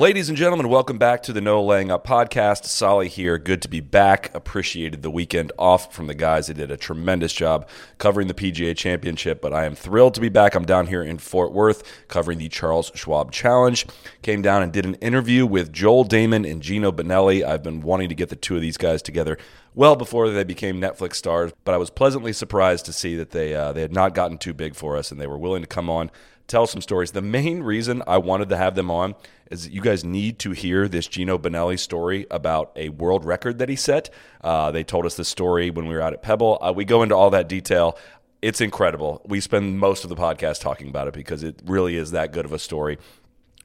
Ladies and gentlemen, welcome back to the No Laying Up podcast. Soly here. Good to be back. Appreciated the weekend off from the guys. They did a tremendous job covering the PGA Championship, but I am thrilled to be back. I'm down here in Fort Worth covering the Charles Schwab Challenge. Came down and did an interview with Joel Dahmen and Geno Bonnalie. I've been wanting to get the two of these guys together well before they became Netflix stars, but I was pleasantly surprised to see that they uh, they had not gotten too big for us and they were willing to come on tell some stories. The main reason I wanted to have them on is you guys need to hear this Geno Bonnalie story about a world record that he set. Uh, they told us the story when we were out at Pebble. Uh, we go into all that detail. It's incredible. We spend most of the podcast talking about it because it really is that good of a story.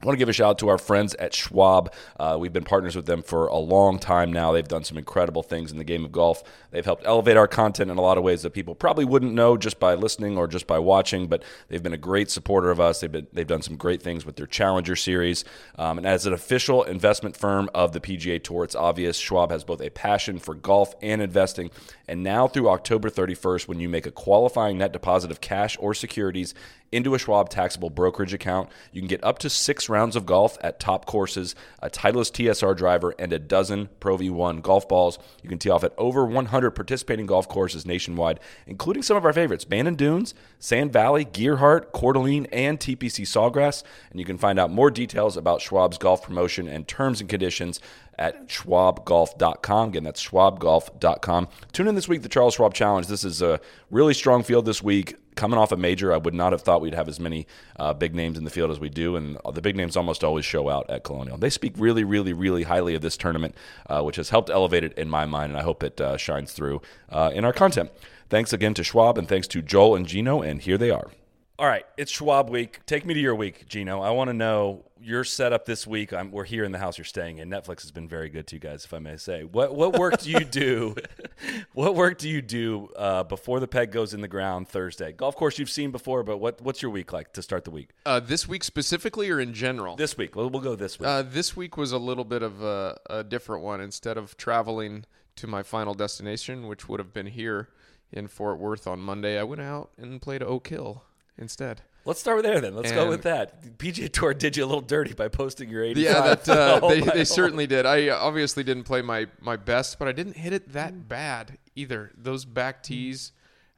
I want to give a shout out to our friends at Schwab. Uh, we've been partners with them for a long time now. They've done some incredible things in the game of golf. They've helped elevate our content in a lot of ways that people probably wouldn't know just by listening or just by watching. But they've been a great supporter of us. They've been they've done some great things with their Challenger series. Um, and as an official investment firm of the PGA Tour, it's obvious Schwab has both a passion for golf and investing. And now through October 31st, when you make a qualifying net deposit of cash or securities into a Schwab taxable brokerage account. You can get up to six rounds of golf at top courses, a Titleist TSR driver, and a dozen Pro V1 golf balls. You can tee off at over 100 participating golf courses nationwide, including some of our favorites Bandon Dunes, Sand Valley, Gearhart, Coeur d'Alene, and TPC Sawgrass. And you can find out more details about Schwab's golf promotion and terms and conditions at schwabgolf.com. Again, that's schwabgolf.com. Tune in this week, the Charles Schwab Challenge. This is a really strong field this week. Coming off a major, I would not have thought we'd have as many uh, big names in the field as we do, and the big names almost always show out at Colonial. They speak really, really, really highly of this tournament, uh, which has helped elevate it in my mind, and I hope it uh, shines through uh, in our content. Thanks again to Schwab, and thanks to Joel and Geno, and here they are. All right, it's Schwab week. Take me to your week, Geno. I want to know your setup this week. I'm, we're here in the house you're staying in. Netflix has been very good to you guys, if I may say. What what work do you do? what work do you do uh, before the peg goes in the ground Thursday? Golf course you've seen before, but what what's your week like to start the week? Uh, this week specifically, or in general? This week, we'll, we'll go this week. Uh, this week was a little bit of a, a different one. Instead of traveling to my final destination, which would have been here in Fort Worth on Monday, I went out and played Oak Hill instead. Let's start with there then. Let's go with that. PGA Tour did you a little dirty by posting your 85. Yeah, that uh, Oh, they, they certainly did. I uh, obviously didn't play my, my best, but I didn't hit it that bad either. Those back tees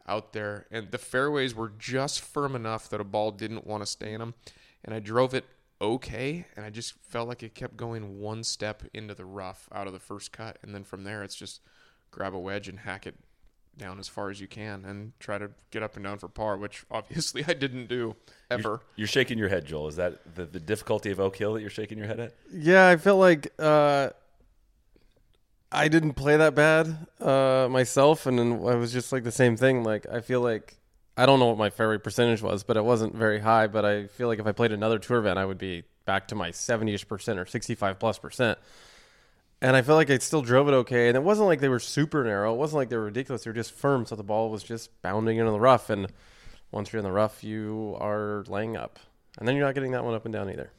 out there, and the fairways were just firm enough that a ball didn't want to stay in them, and I drove it okay, and I just felt like it kept going one step into the rough out of the first cut, and then from there it's just grab a wedge and hack it down as far as you can and try to get up and down for par, which obviously I didn't do ever. You're shaking your head, Joel. Is that the, the difficulty of Oak Hill that you're shaking your head at? Yeah, I felt like uh, I didn't play that bad uh, myself, and then I was just like the same thing. Like I feel like I don't know what my fairway percentage was, but it wasn't very high. But I feel like if I played another tour event, I would be back to my 70ish percent or 65 plus percent. And I felt like I still drove it okay. And it wasn't like they were super narrow. It wasn't like they were ridiculous. They were just firm. So the ball was just bounding into the rough. And once you're in the rough, you are laying up. And then you're not getting that one up and down either.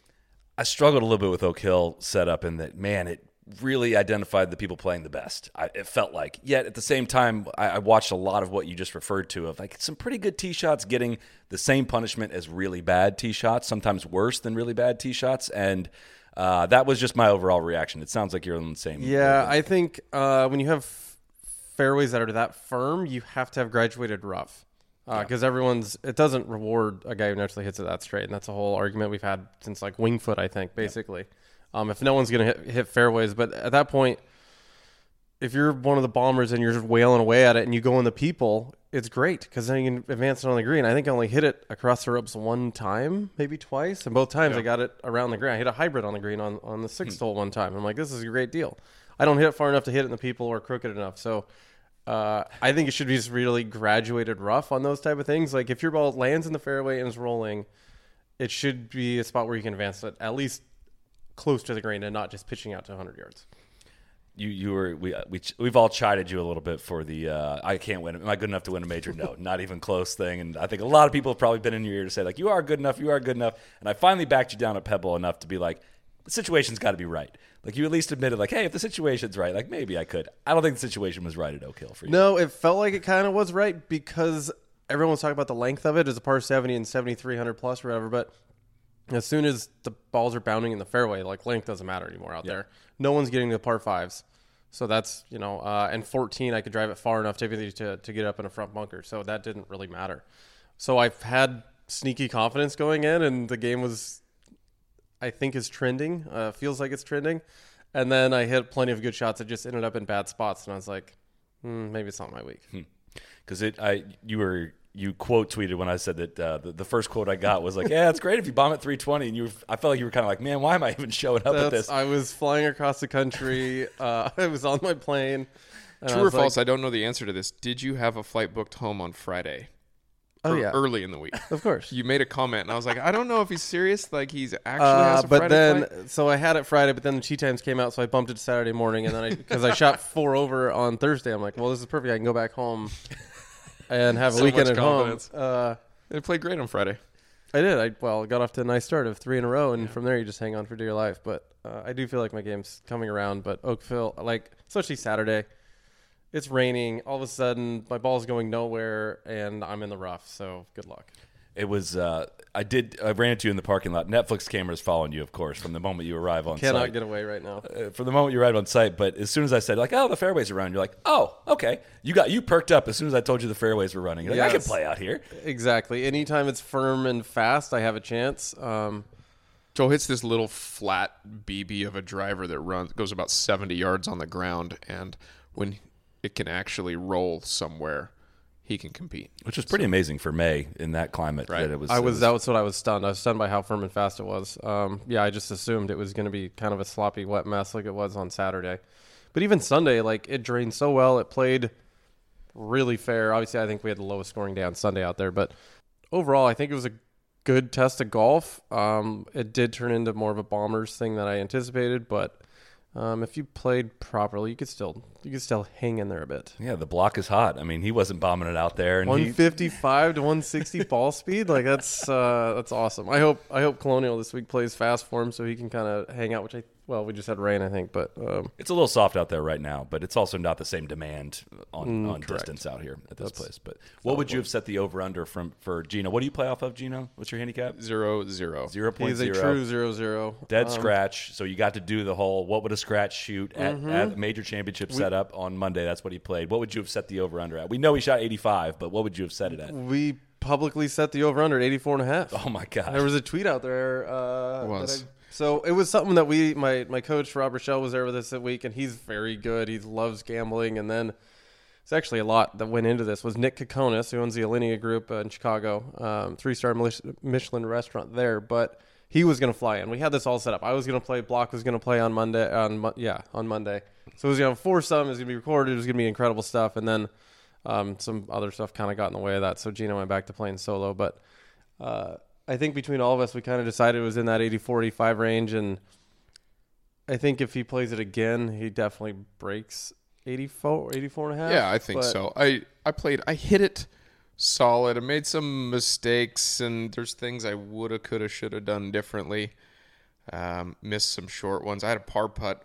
I struggled a little bit with Oak Hill setup in that, man, it really identified the people playing the best. I, it felt like. Yet at the same time, I, I watched a lot of what you just referred to of like some pretty good tee shots getting the same punishment as really bad tee shots, sometimes worse than really bad tee shots. And uh, that was just my overall reaction. It sounds like you're on the same. Yeah, I think uh, when you have fairways that are that firm, you have to have graduated rough because everyone's. It doesn't reward a guy who naturally hits it that straight, and that's a whole argument we've had since like Winged Foot. I think basically, um, if no one's gonna hit, hit fairways, but at that point, if you're one of the bombers and you're just wailing away at it and you go in the people, it's great because then you can advance it on the green. I think I only hit it across the ropes one time, maybe twice, and both times I got it around the green. I hit a hybrid on the green on, on the sixth hole one time. I'm like, this is a great deal. I don't hit it far enough to hit it in the people or crooked enough. So uh, I think it should be just really graduated rough on those type of things. Like if your ball lands in the fairway and is rolling, it should be a spot where you can advance it at least close to the green and not just pitching out to 100 yards. You you were we we we've all chided you a little bit for the uh, I can't win. Am I good enough to win a major? No, not even close thing. And I think a lot of people have probably been in your ear to say like you are good enough, you are good enough. And I finally backed you down at Pebble enough to be like the situation's got to be right. Like you at least admitted like hey, if the situation's right, like maybe I could. I don't think the situation was right at Oak Hill for you. No, it felt like it kind of was right because everyone was talking about the length of it as a par 70 and 7300 plus or whatever. But as soon as the balls are bounding in the fairway, like length doesn't matter anymore out there. No one's getting the par fives. So that's, you know, uh, and 14, I could drive it far enough to, to get up in a front bunker. So that didn't really matter. So I've had sneaky confidence going in, and the game was, I think, is trending. Uh, feels like it's trending. And then I hit plenty of good shots that just ended up in bad spots. And I was like, hmm, maybe it's not my week. because it I you were you quote tweeted when I said that uh, the, the first quote I got was like yeah it's great if you bomb at 320 and you were, I felt like you were kind of like man why am I even showing up at this I was flying across the country. Uh, I was on my plane. True or was like, false? I don't know the answer to this. Did you have a flight booked home on Friday? Oh Or yeah, early in the week. of course. You made a comment, and I was like, I don't know if he's serious. Like he's actually Uh, has a but Friday then, flight. so I had it Friday, but then the tee times came out, so I bumped it to Saturday morning, and then I because I shot four over on Thursday, I'm like, well, this is perfect. I can go back home and have a weekend at home. confidence. Uh, It played great on Friday. I did. I well got off to a nice start of three in a row, and from there you just hang on for dear life. But uh, I do feel like my game's coming around. But Oak Hill, like especially Saturday, it's raining. All of a sudden, my ball's going nowhere, and I'm in the rough. So good luck. It was uh, I did I ran into you in the parking lot Netflix cameras following you of course from the moment you arrive on site. Cannot site get away right now. uh, from the moment you arrive on site but as soon as I said like oh the fairways are running you're like oh okay you got you perked up as soon as I told you the fairways were running you're like I can play out here Exactly. Anytime it's firm and fast, I have a chance. Um, Joel hits this little flat BB of a driver that runs goes about 70 yards on the ground, and when it can actually roll somewhere, he can compete. which was pretty amazing for May in that climate Right. that it was I it was that was what I was stunned. I was stunned by how firm and fast it was. Um, yeah, I just assumed it was going to be kind of a sloppy, wet mess like it was on Saturday. But even Sunday, like it drained so well. It played really fair. Obviously, I think we had the lowest scoring day on Sunday out there, but overall, I think it was a good test of golf. Um, it did turn into more of a bombers thing than I anticipated, but um, if you played properly, you could still you could still hang in there a bit. yeah the block is hot. I mean he wasn't bombing it out there and he, 155 to 160 ball speed? Like that's uh that's awesome. I hope i hope colonial this week plays fast for him so he can kind of hang out which i well we just had rain i think but um It's a little soft out there right now, but it's also not the same demand on, Mm, on distance out here at this place. But what would you have set the over under from for Geno? What do you play off of, Geno? What's your handicap? Zero zero. Zero point he's a zero. true zero zero Dead Um, scratch. So you got to do the whole what would a scratch shoot at, Mm-hmm. at major championship setup on Monday. That's what he played. What would you have set the over under at? We know he shot 85, but what would you have set it at? we publicly set the over under at 84 and a half Oh my god. there was a tweet out there uh Was. that I- so it was something that we my my coach Rob Rochelle was there with us that week and he's very good. He loves gambling and then it's actually a lot that went into this was Nick Kokonas who owns the Alinea Group uh, in Chicago um, three star Michelin restaurant there but he was going to fly in. We had this all set up. I was going to play Block was going to play on Monday on yeah on Monday. So it was going to force some it was going to be recorded it was going to be incredible stuff and then um, some other stuff kind of got in the way of that. So Geno went back to playing solo but uh, I think between all of us, we kind of decided it was in that 84, 85 range. And I think if he plays it again, he definitely breaks 84, 84 and a half. Yeah, I think But so. I I played. I hit it solid. I made some mistakes, and there's things I woulda, coulda, shoulda done differently. Um, missed some short ones. I had a par putt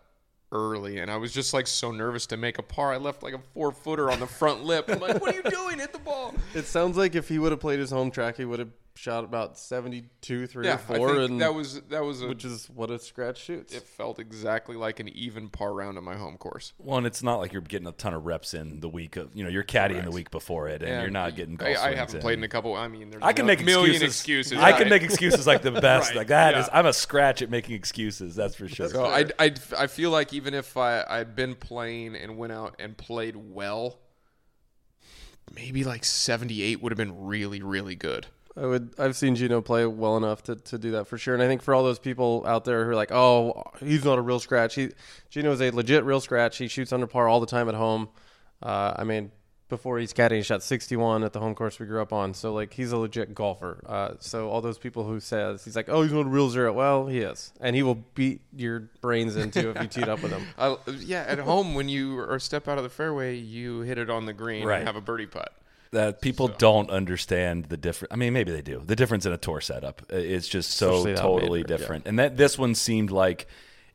early, and I was just like so nervous to make a par. I left like a four footer on the front lip. I'm like, "What are you doing? Hit the ball!" It sounds like if he would have played his home track, he would have shot about 72, 3 Yeah, or 4. I think and that was that was a. which is what a scratch shoots. it felt exactly like an even par round at my home course. One, it's not like you're getting a ton of reps in the week of, you know, you're caddying the week before it, and Yeah, you're not getting golf I, I haven't in. played in a couple. I mean, there's I can make million excuses. excuses. I can make excuses like the best. Right, Like that is, yeah. I'm a scratch at making excuses. That's for sure. So I, I, I feel like even if I, I'd been playing and went out and played well, maybe like 78 would have been really, really good. I would. I've seen Geno play well enough to, to do that for sure. And I think for all those people out there who are like, "Oh, he's not a real scratch," he Geno is a legit real scratch. He shoots under par all the time at home. Uh, I mean, before he's caddying. He shot 61 at the home course we grew up on. So like he's a legit golfer. Uh, so all those people who says he's like, oh, he's not a real zero. Well, he is, and he will beat your brains into if you teed up with him. I, yeah, at home when you are step out of the fairway, you hit it on the green Right. and have a birdie putt. That people don't understand the difference. I mean, maybe they do. The difference in a tour setup Uh, is just so Especially totally major, yeah. different. And that this one seemed like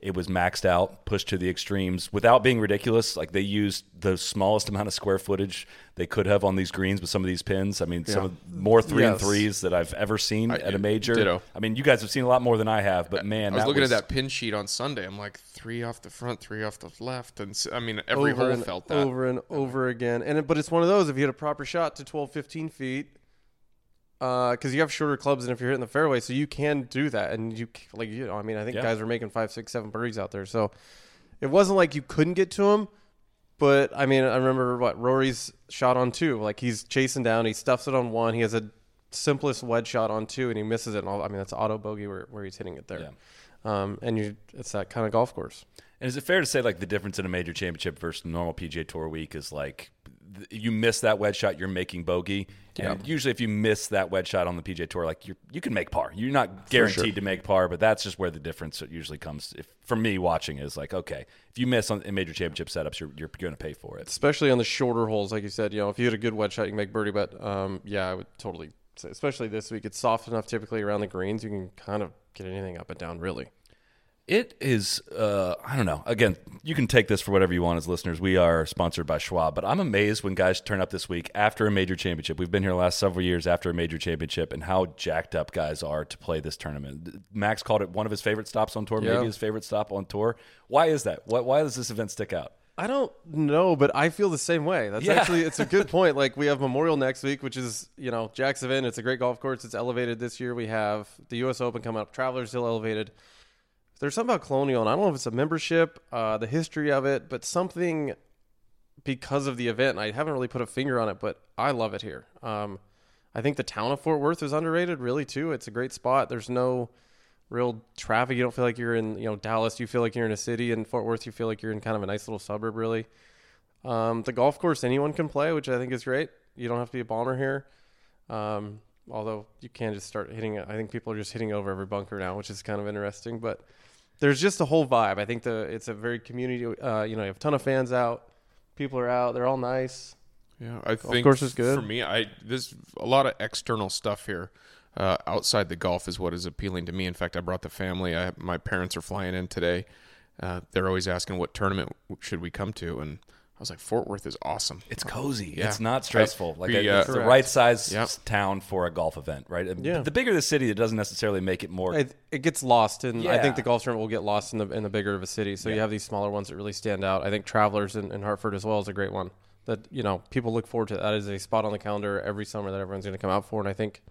it was maxed out, pushed to the extremes without being ridiculous. Like they used the smallest amount of square footage they could have on these greens with some of these pins. I mean, some of, more three and threes that I've ever seen at a major. ditto. I mean, you guys have seen a lot more than I have, but man, I was that looking at that pin sheet on Sunday. I'm like three off the front, three off the left, and I mean every over hole and felt that. over and over again. And but it's one of those if you had a proper shot to 12, 15 feet, because you have shorter clubs and if you're hitting the fairway, so you can do that. And you like you know, I mean, I think Yeah. guys were making five, six, seven birdies out there, so it wasn't like you couldn't get to him. But I mean, I remember what Rory's shot on two. Like he's chasing down, he stuffs it on one. He has a simplest wedge shot on two, and he misses it. And all, I mean, that's auto bogey where, where he's hitting it there. Um, and you, it's that kind of golf course. And is it fair to say like the difference in a major championship versus normal PGA Tour week is like you miss that wedge shot, you're making bogey. And usually, if you miss that wedge shot on the PGA Tour, like you you can make par. You're not guaranteed to make par, but that's just where the difference usually comes. If for me watching is like okay, if you miss on in major championship setups, you're you're going to pay for it. especially on the shorter holes, like you said. You know, if you hit a good wedge shot, you can make birdie. But um, yeah, I would totally say, especially this week, it's soft enough typically around the greens. You can kind of get anything up and down, really. It is, uh, I don't know. Again, you can take this for whatever you want as listeners. We are sponsored by Schwab, but I'm amazed when guys turn up this week after a major championship. We've been here the last several years after a major championship and how jacked up guys are to play this tournament. Max called it one of his favorite stops on tour, Yeah. maybe his favorite stop on tour. Why is that? Why, why does this event stick out? I don't know, but I feel the same way. That's Yeah. actually it's a good point. Like we have Memorial next week, which is you know Jack's event. It's a great golf course. It's elevated this year. We have the U.S. Open coming up. Travelers still elevated. There's something about Colonial, and I don't know if it's a membership, uh, the history of it, but something because of the event. And I haven't really put a finger on it, but I love it here. Um, I think the town of Fort Worth is underrated, really too. It's a great spot. There's no real traffic. You don't feel like you're in, you know, Dallas. You feel like you're in a city. In Fort Worth, you feel like you're in kind of a nice little suburb, really. Um, the golf course anyone can play, which I think is great. You don't have to be a bomber here. Um, although you can just start hitting it. I think people are just hitting over every bunker now, which is kind of interesting. But there's just a whole vibe. I think the it's a very community. Uh, you know, you have a ton of fans out. People are out. They're all nice. Yeah, I think course is good. for me. I there's a lot of external stuff here. Uh, outside the golf is what is appealing to me. In fact, I brought the family. I, my parents are flying in today. Uh, they're always asking what tournament should we come to, and I was like, Fort Worth is awesome. It's cozy. Yeah. It's not stressful. I- like we, it's uh, the right size Yep. town for a golf event, right? Yeah. The bigger the city, it doesn't necessarily make it more. It, it gets lost, and I think the golf tournament will get lost in the in the bigger of a city. So you have these smaller ones that really stand out. I think Travelers in, in Hartford as well is a great one that you know people look forward to. That is a spot on the calendar every summer that everyone's going to come out for, and I think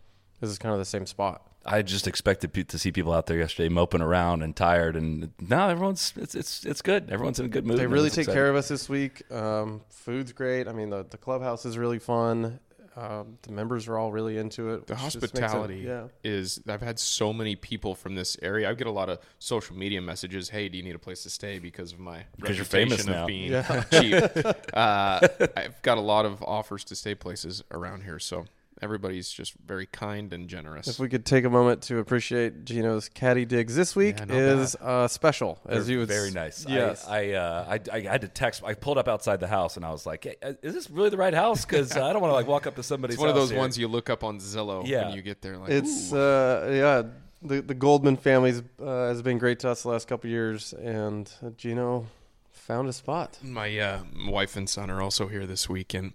this is kind of the same spot. I just expected pe- to see people out there yesterday moping around and tired, and now everyone's it's it's it's good. Everyone's in a good mood. They really take exciting. care of us this week. Um, food's great. I mean, the the clubhouse is really fun. Um, the members are all really into it. The which just makes it- hospitality yeah. is. I've had so many people from this area. I get a lot of social media messages. Hey, do you need a place to stay because of my Because you're reputation famous now. of being cheap? Uh, I've got a lot of offers to stay places around here, so everybody's just very kind and generous. If we could take a moment to appreciate Geno's caddy digs this week Yeah, is uh, special, as They're you would very nice. Yes, I I, uh, I I had to text. I pulled up outside the house and I was like, hey, uh, "Is this really the right house?" Because I don't want to like walk up to somebody's. it's one of those here. ones you look up on Zillow Yeah. when you get there. Like, It's uh, yeah. The the Goldman family's uh, has been great to us the last couple of years, and uh, Geno found a spot. My uh, wife and son are also here this week, and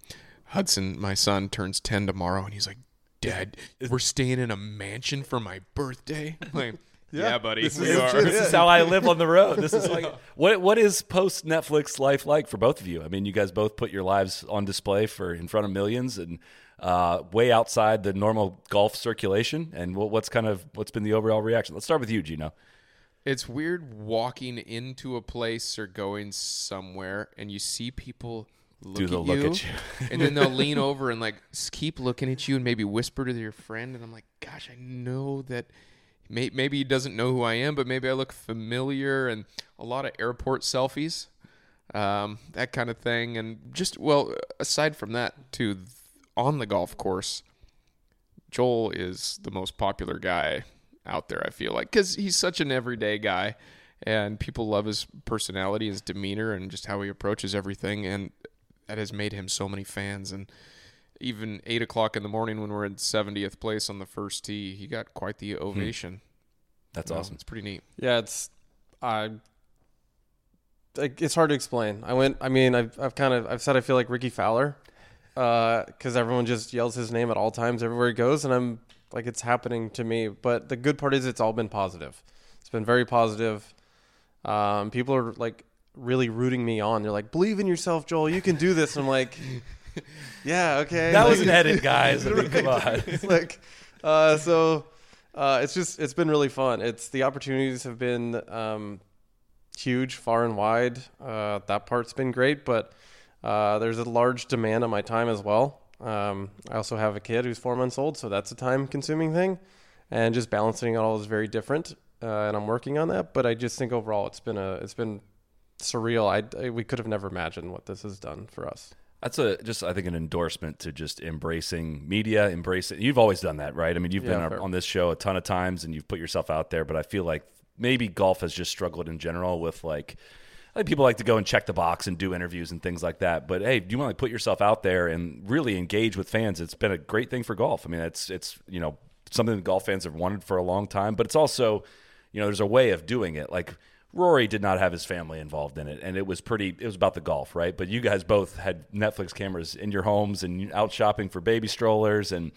Hudson, my son, turns ten tomorrow, and he's like, "Dad, we're staying in a mansion for my birthday." Like, yeah, buddy, this we is are. This is how I live on the road. This is like what what is post Netflix life like for both of you? I mean, you guys both put your lives on display for in front of millions and uh, way outside the normal golf circulation. And what, what's kind of what's been the overall reaction? Let's start with you, Geno. It's weird walking into a place or going somewhere, and you see people. Look Do at look you, at you. and then they'll lean over and like keep looking at you, and maybe whisper to your friend. And I'm like, "Gosh, I know that may- maybe he doesn't know who I am, but maybe I look familiar." And a lot of airport selfies. um, that kind of thing, and just well, aside from that, too, th- on the golf course, Joel is the most popular guy out there. I feel like because he's such an everyday guy, and people love his personality, his demeanor, and just how he approaches everything, and that has made him so many fans. And even eight o'clock in the morning when we're in 70th place on the first tee, he got quite the ovation. That's So awesome. It's pretty neat. Yeah, it's I. like, It's hard to explain. I went. I mean, I've I've kind of I've said I feel like Rickie Fowler, because everyone just yells his name at all times everywhere he goes, and I'm like it's happening to me. But the good part is it's all been positive. It's been very positive. Um, people are like really rooting me on. They're like, "Believe in yourself, Joel. You can do this." And I'm like, "Yeah, okay." That Like- was an edit, guys. I mean, come on. it's like uh, so uh, it's just it's been really fun it's the opportunities have been um, huge far and wide uh, that part's been great but uh, there's a large demand on my time as well um, i also have a kid who's four months old so that's a time consuming thing and just balancing it all is very different uh, and i'm working on that but i just think overall it's been a it's been surreal I, I we could have never imagined what this has done for us That's a just I think an endorsement to just embracing media, embracing. You've always done that, right? I mean, you've Yeah, been fair. on this show a ton of times and you've put yourself out there, but I feel like maybe golf has just struggled in general with like I think people like to go and check the box and do interviews and things like that. But hey, do you want to put yourself out there and really engage with fans? It's been a great thing for golf. I mean, it's it's you know something that golf fans have wanted for a long time, but it's also you know there's a way of doing it. Like Rory did not have his family involved in it, and it was pretty. It was about the golf, right? But you guys both had Netflix cameras in your homes and out shopping for baby strollers and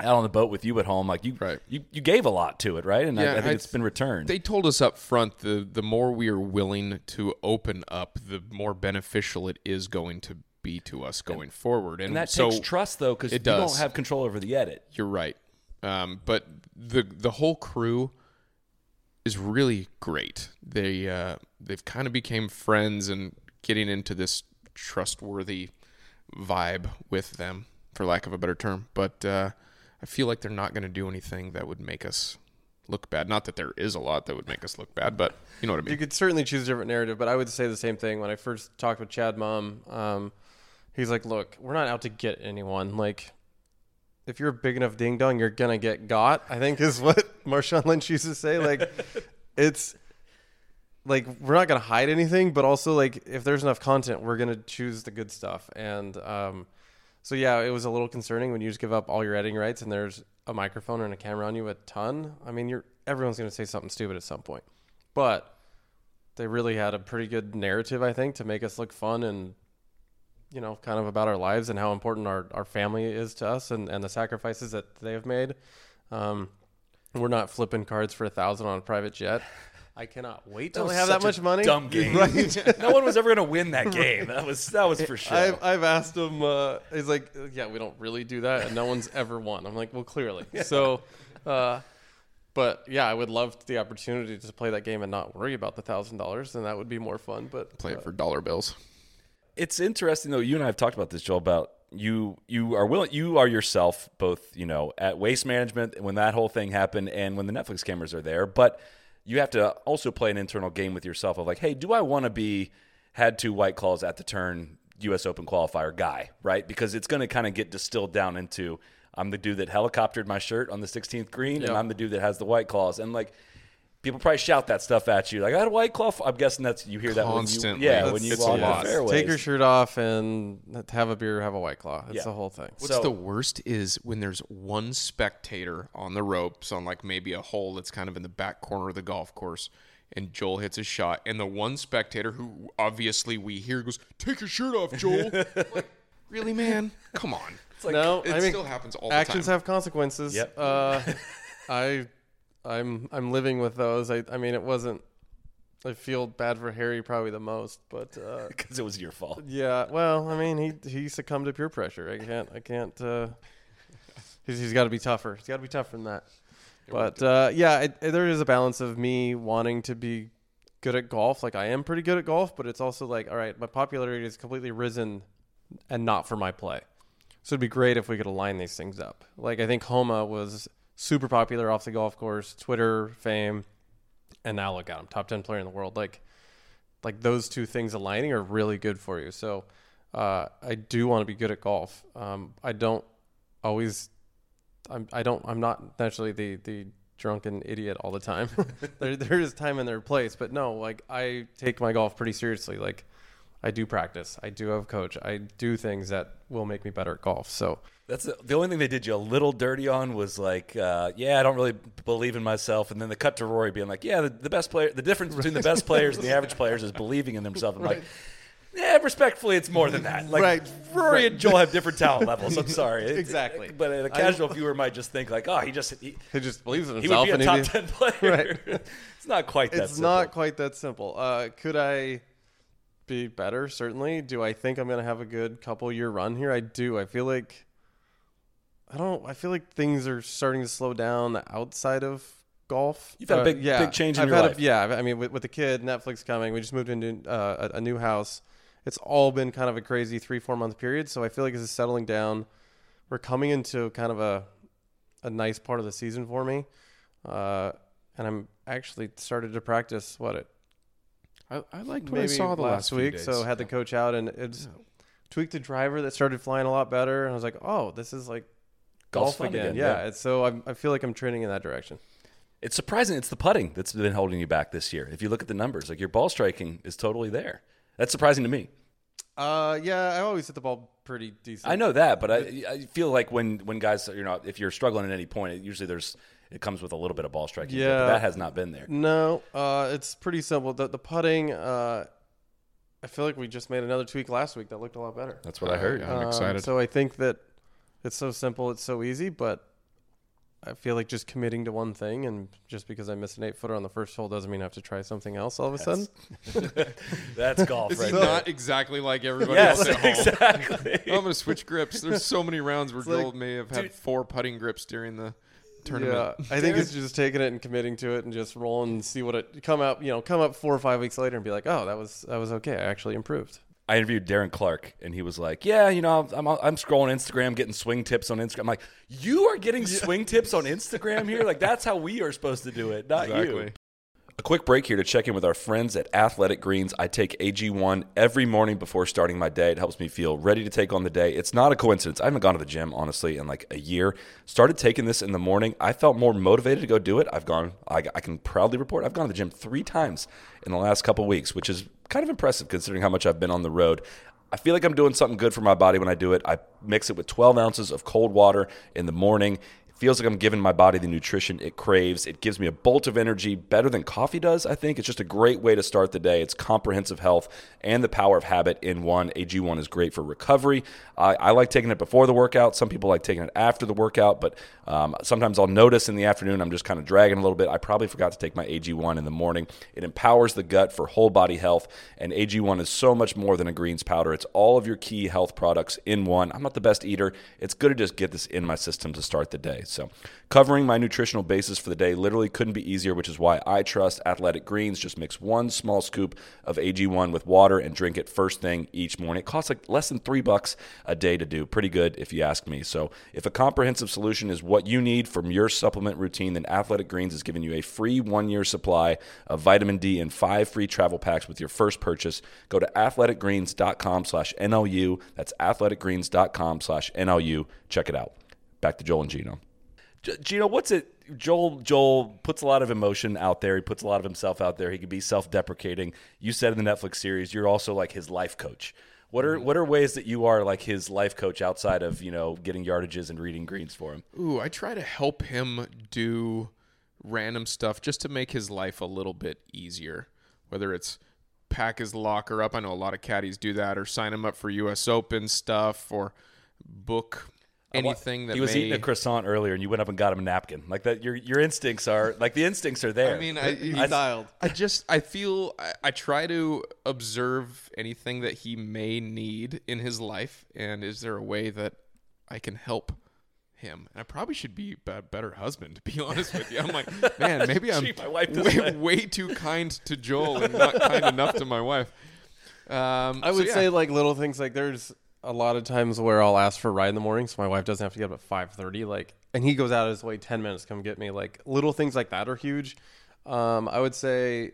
out on the boat with you at home. Like you, Right. you, you gave a lot to it, right? And I, Yeah, I think I- it's been returned. They told us up front the the more we are willing to open up, the more beneficial it is going to be to us going forward. And, and that so takes trust, though, because you don't have control over the edit. You're right. Um, but the the whole crew is really great. They uh, they've kind of became friends and getting into this trustworthy vibe with them, for lack of a better term. But uh, I feel like they're not going to do anything that would make us look bad. Not that there is a lot that would make us look bad, but you know what I mean. You could certainly choose a different narrative, but I would say the same thing. When I first talked with Chad Mumm, um, he's like, "Look, we're not out to get anyone. Like, if you're a big enough ding dong, you're gonna get got." I think is what Marshawn Lynch used to say. Like, it's like we're not gonna hide anything, but also like if there's enough content, we're gonna choose the good stuff. And um, so yeah, it was a little concerning when you just give up all your editing rights and there's a microphone and a camera on you a ton. I mean, you're everyone's gonna say something stupid at some point, but they really had a pretty good narrative, I think, to make us look fun and you know, kind of about our lives and how important our, our family is to us and, and the sacrifices that they have made. Um, we're not flipping cards for a thousand on a private jet. I cannot wait till was I have that such a much money. Dumb game. Right. no one was ever going to win that game. That was that was for sure. I've, I've asked him. Uh, he's like, "Yeah, we don't really do that, and no one's ever won." I'm like, "Well, clearly." So, uh, but yeah, I would love the opportunity to play that game and not worry about the thousand dollars, and that would be more fun. But Play it for dollar bills. It's interesting though. You and I have talked about this, Joel. About you, you are willing. You are yourself, both you know, at Waste Management when that whole thing happened, and when the Netflix cameras are there. But you have to also play an internal game with yourself of like, hey, do I want to be had two white claws at the turn U.S. Open qualifier guy, right? Because it's going to kind of get distilled down into I'm the dude that helicoptered my shirt on the 16th green, and I'm the dude that has the white claws, and like. People probably shout that stuff at you, like I had a white claw. I'm guessing that's you hear that Constantly. when you, yeah, That's- when you it's a walk lot. the fairways. take your shirt off and have a beer, have a white claw. It's Yeah. the whole thing. What's So- the worst is when there's one spectator on the ropes on like maybe a hole that's kind of in the back corner of the golf course, and Joel hits a shot, and the one spectator who obviously we hear goes, "Take your shirt off, Joel." like, really, man? Come on. It's like no, it I mean, still happens all the actions have consequences. Yep. Uh, I, I'm, I'm living with those. I, I mean, it wasn't. I feel bad for Harry probably the most, but uh, because it was your fault. yeah. Well, I mean, he he succumbed to peer pressure. I can't. I can't. Uh, he's he's got to be tougher. He's got to be tougher than that. But uh, yeah, it- there is a balance of me wanting to be good at golf. Like I am pretty good at golf, but it's also like, all right, my popularity has completely risen, and not for my play. So it'd be great if we could align these things up. Like I think Homa was super popular off the golf course, Twitter fame, and now look at him, top ten player in the world. Like like those two things aligning are really good for you. So uh, I do want to be good at golf. Um, I don't always. I'm. I don't. I'm not naturally the the drunken idiot all the time. there there is time and their place, but no, like I take my golf pretty seriously. Like I do practice. I do have a coach. I do things that will make me better at golf. So That's the, the only thing they did you a little dirty on was like, uh, yeah, I don't really believe in myself, and then the cut to Rory being like, yeah, the, the best player, the difference between the best players and the average players is believing in themselves. I'm like, yeah, respectfully, it's more than that. Like Right. Rory and Joel have different talent levels. I'm sorry, It- Exactly. But a casual viewer might just think like, oh, he just he, he just believes in himself. he would be a top ten player. Right. it's not quite that. it's simple. not quite that simple. Uh, could I be better? Certainly. Do I think I'm going to have a good couple year run here? I do. I feel like I don't. I feel like things are starting to slow down outside of golf. You've had a Uh, big- big change in I've your had a- life. yeah, I mean, with, with the kid, Netflix coming, we just moved into uh, a, a new house. It's all been kind of a crazy three, four month period. So I feel like this is settling down. We're coming into kind of a a nice part of the season for me, uh, and I'm actually started to practice what it I, I liked what I saw the last last week. days. So had the coach out and it's tweaked the driver that started flying a lot better, and I was like, oh, this is like Golf again. again, Yeah, yeah. So I'm, I feel like I'm training in that direction. It's surprising. It's the putting that's been holding you back this year. If you look at the numbers, like your ball striking is totally there. That's surprising to me. Uh, yeah, I always hit the ball pretty decent. I know that, but I, I feel like when when guys you know if you're struggling at any point, it, usually there's it comes with a little bit of ball striking. but Yeah. that has not been there. No, uh, it's pretty simple. The, the putting, uh, I feel like we just made another tweak last week that looked a lot better. That's what I heard. I'm Um, excited. So I think that it's so simple, it's so easy, but I feel like just committing to one thing, and just because I missed an eight footer on the first hole doesn't mean I have to try something else all of a sudden. That's golf Is right he not exactly like everybody Yes, else at home? exactly. I'm gonna switch grips. There's so many rounds where like- Joel may have had Dude. four putting grips during the tournament. Yeah, I think it's just taking it and committing to it and just rolling and see what it come up. You know, come up four or five weeks later and be like, oh, that was that was okay. I actually improved. I interviewed Darren Clarke, and he was like, "Yeah, you know, I'm I'm scrolling Instagram, getting swing tips on Instagram. I'm like, you are getting swing tips on Instagram here? Like that's how we are supposed to do it, not you." Exactly. A quick break here to check in with our friends at Athletic Greens. I take AG1 every morning before starting my day. It helps me feel ready to take on the day. It's not a coincidence. I haven't gone to the gym, honestly, in like a year. Started taking this in the morning. I felt more motivated to go do it. I've gone, I, I can proudly report, I've gone to the gym three times in the last couple weeks, which is kind of impressive considering how much I've been on the road. I feel like I'm doing something good for my body when I do it. I mix it with 12 ounces of cold water in the morning. Feels like I'm giving my body the nutrition it craves. It gives me a bolt of energy better than coffee does, I think. It's just a great way to start the day. It's comprehensive health and the power of habit in one. AG1 is great for recovery. I, I like taking it before the workout. Some people like taking it after the workout, but um, sometimes I'll notice in the afternoon I'm just kind of dragging a little bit. I probably forgot to take my AG1 in the morning. It empowers the gut for whole body health, and AG1 is so much more than a greens powder. It's all of your key health products in one. I'm not the best eater. It's good to just get this in my system to start the day. So, covering my nutritional basis for the day literally couldn't be easier, which is why I trust Athletic Greens. Just mix one small scoop of AG1 with water and drink it first thing each morning. It costs like less than three bucks a day to do. Pretty good if you ask me. So, if a comprehensive solution is what you need from your supplement routine, then Athletic Greens is giving you a free one year supply of vitamin D and five free travel packs with your first purchase. Go to athleticgreens.com slash NLU. That's athleticgreens.com slash NLU. Check it out. Back to Joel and Geno. Geno, what's it? Joel Joel puts a lot of emotion out there. He puts a lot of himself out there. He can be self-deprecating. You said in the Netflix series, you're also like his life coach. What are mm-hmm. what are ways that you are like his life coach outside of you know getting yardages and reading greens for him? Ooh, I try to help him do random stuff just to make his life a little bit easier. Whether it's pack his locker up, I know a lot of caddies do that, or sign him up for U.S. Open stuff, or book anything that he was may, eating a croissant earlier, and you went up and got him a napkin. Like that, your your instincts are like the instincts are there. I mean, I, He dialed. I just I feel I, I try to observe anything that he may need in his life, and is there a way that I can help him? And I probably should be a better husband, to be honest with you. I'm like, man, maybe I'm Treat my wife way. way, way too kind to Joel and not kind enough to my wife. Um, I so would yeah. say like little things like there's a lot of times where I'll ask for a ride in the morning, so my wife doesn't have to get up at five thirty. Like, and he goes out of his way ten minutes to come get me. Like little things like that are huge. Um, I would say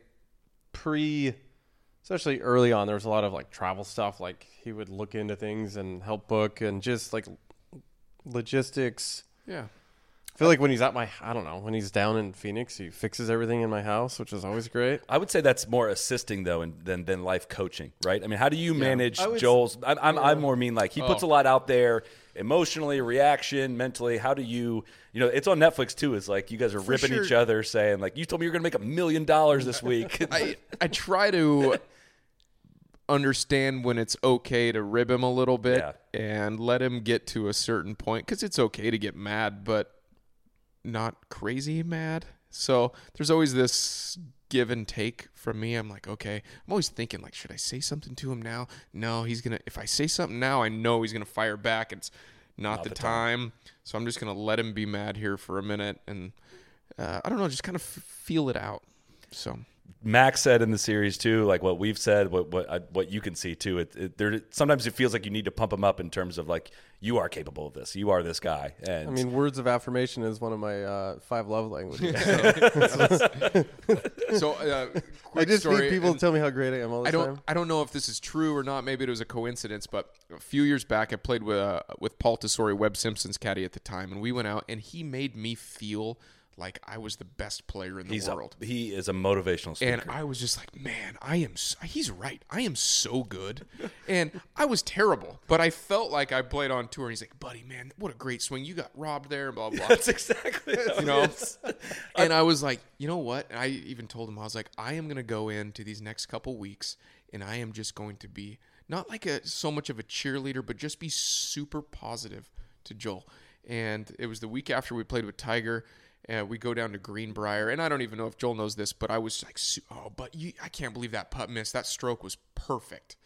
pre especially early on, there was a lot of like travel stuff. Like he would look into things and help book and just like logistics. Yeah. I feel like when he's at my, I don't know, when he's down in Phoenix, he fixes everything in my house, which is always great. I would say that's more assisting though, and, than than life coaching, right? I mean, how do you manage I would- Joel's? I'm, I'm, I more mean like he puts Oh. a lot out there emotionally, reaction, mentally. How do you, you know, it's on Netflix too. Is like you guys are ripping sure. each other, saying like, you told me you're going to make a million dollars this week. I I try to understand when it's okay to rib him a little bit Yeah. and let him get to a certain point because it's okay to get mad, but not crazy mad. So there's always this give and take from me. I'm like, okay, I'm always thinking like, should I say something to him now? No, he's gonna. If I say something now, I know he's gonna fire back. It's not, the, time. So I'm just gonna let him be mad here for a minute and uh, I don't know, just kind of f- feel it out. So Max said in the series too, like what we've said, what what I- what you can see too. It, it there sometimes it feels like you need to pump him up in terms of like you are capable of this, you are this guy, and I mean, words of affirmation is one of my uh, five love languages. So, uh, I just story. need people and to tell me how great I am all the I don't. time. I don't know if this is true or not. Maybe it was a coincidence. But a few years back, I played with uh, with Paul Tesori, Webb Simpson's caddy at the time, and we went out, and he made me feel like I was the best player in the he's a, world. he is a motivational speaker. And I was just like, man, I am. he's right. I am so good, and I was terrible, but I felt like I played on tour. And he's like, buddy, man, what a great swing! You got robbed there, blah blah. That's exactly you know and i was like you know what and i even told him i was like i am going to go into these next couple weeks and i am just going to be not like a so much of a cheerleader but just be super positive to joel and it was the week after we played with tiger and we go down to greenbrier and i don't even know if joel knows this but i was like oh but you i can't believe that putt missed that stroke was perfect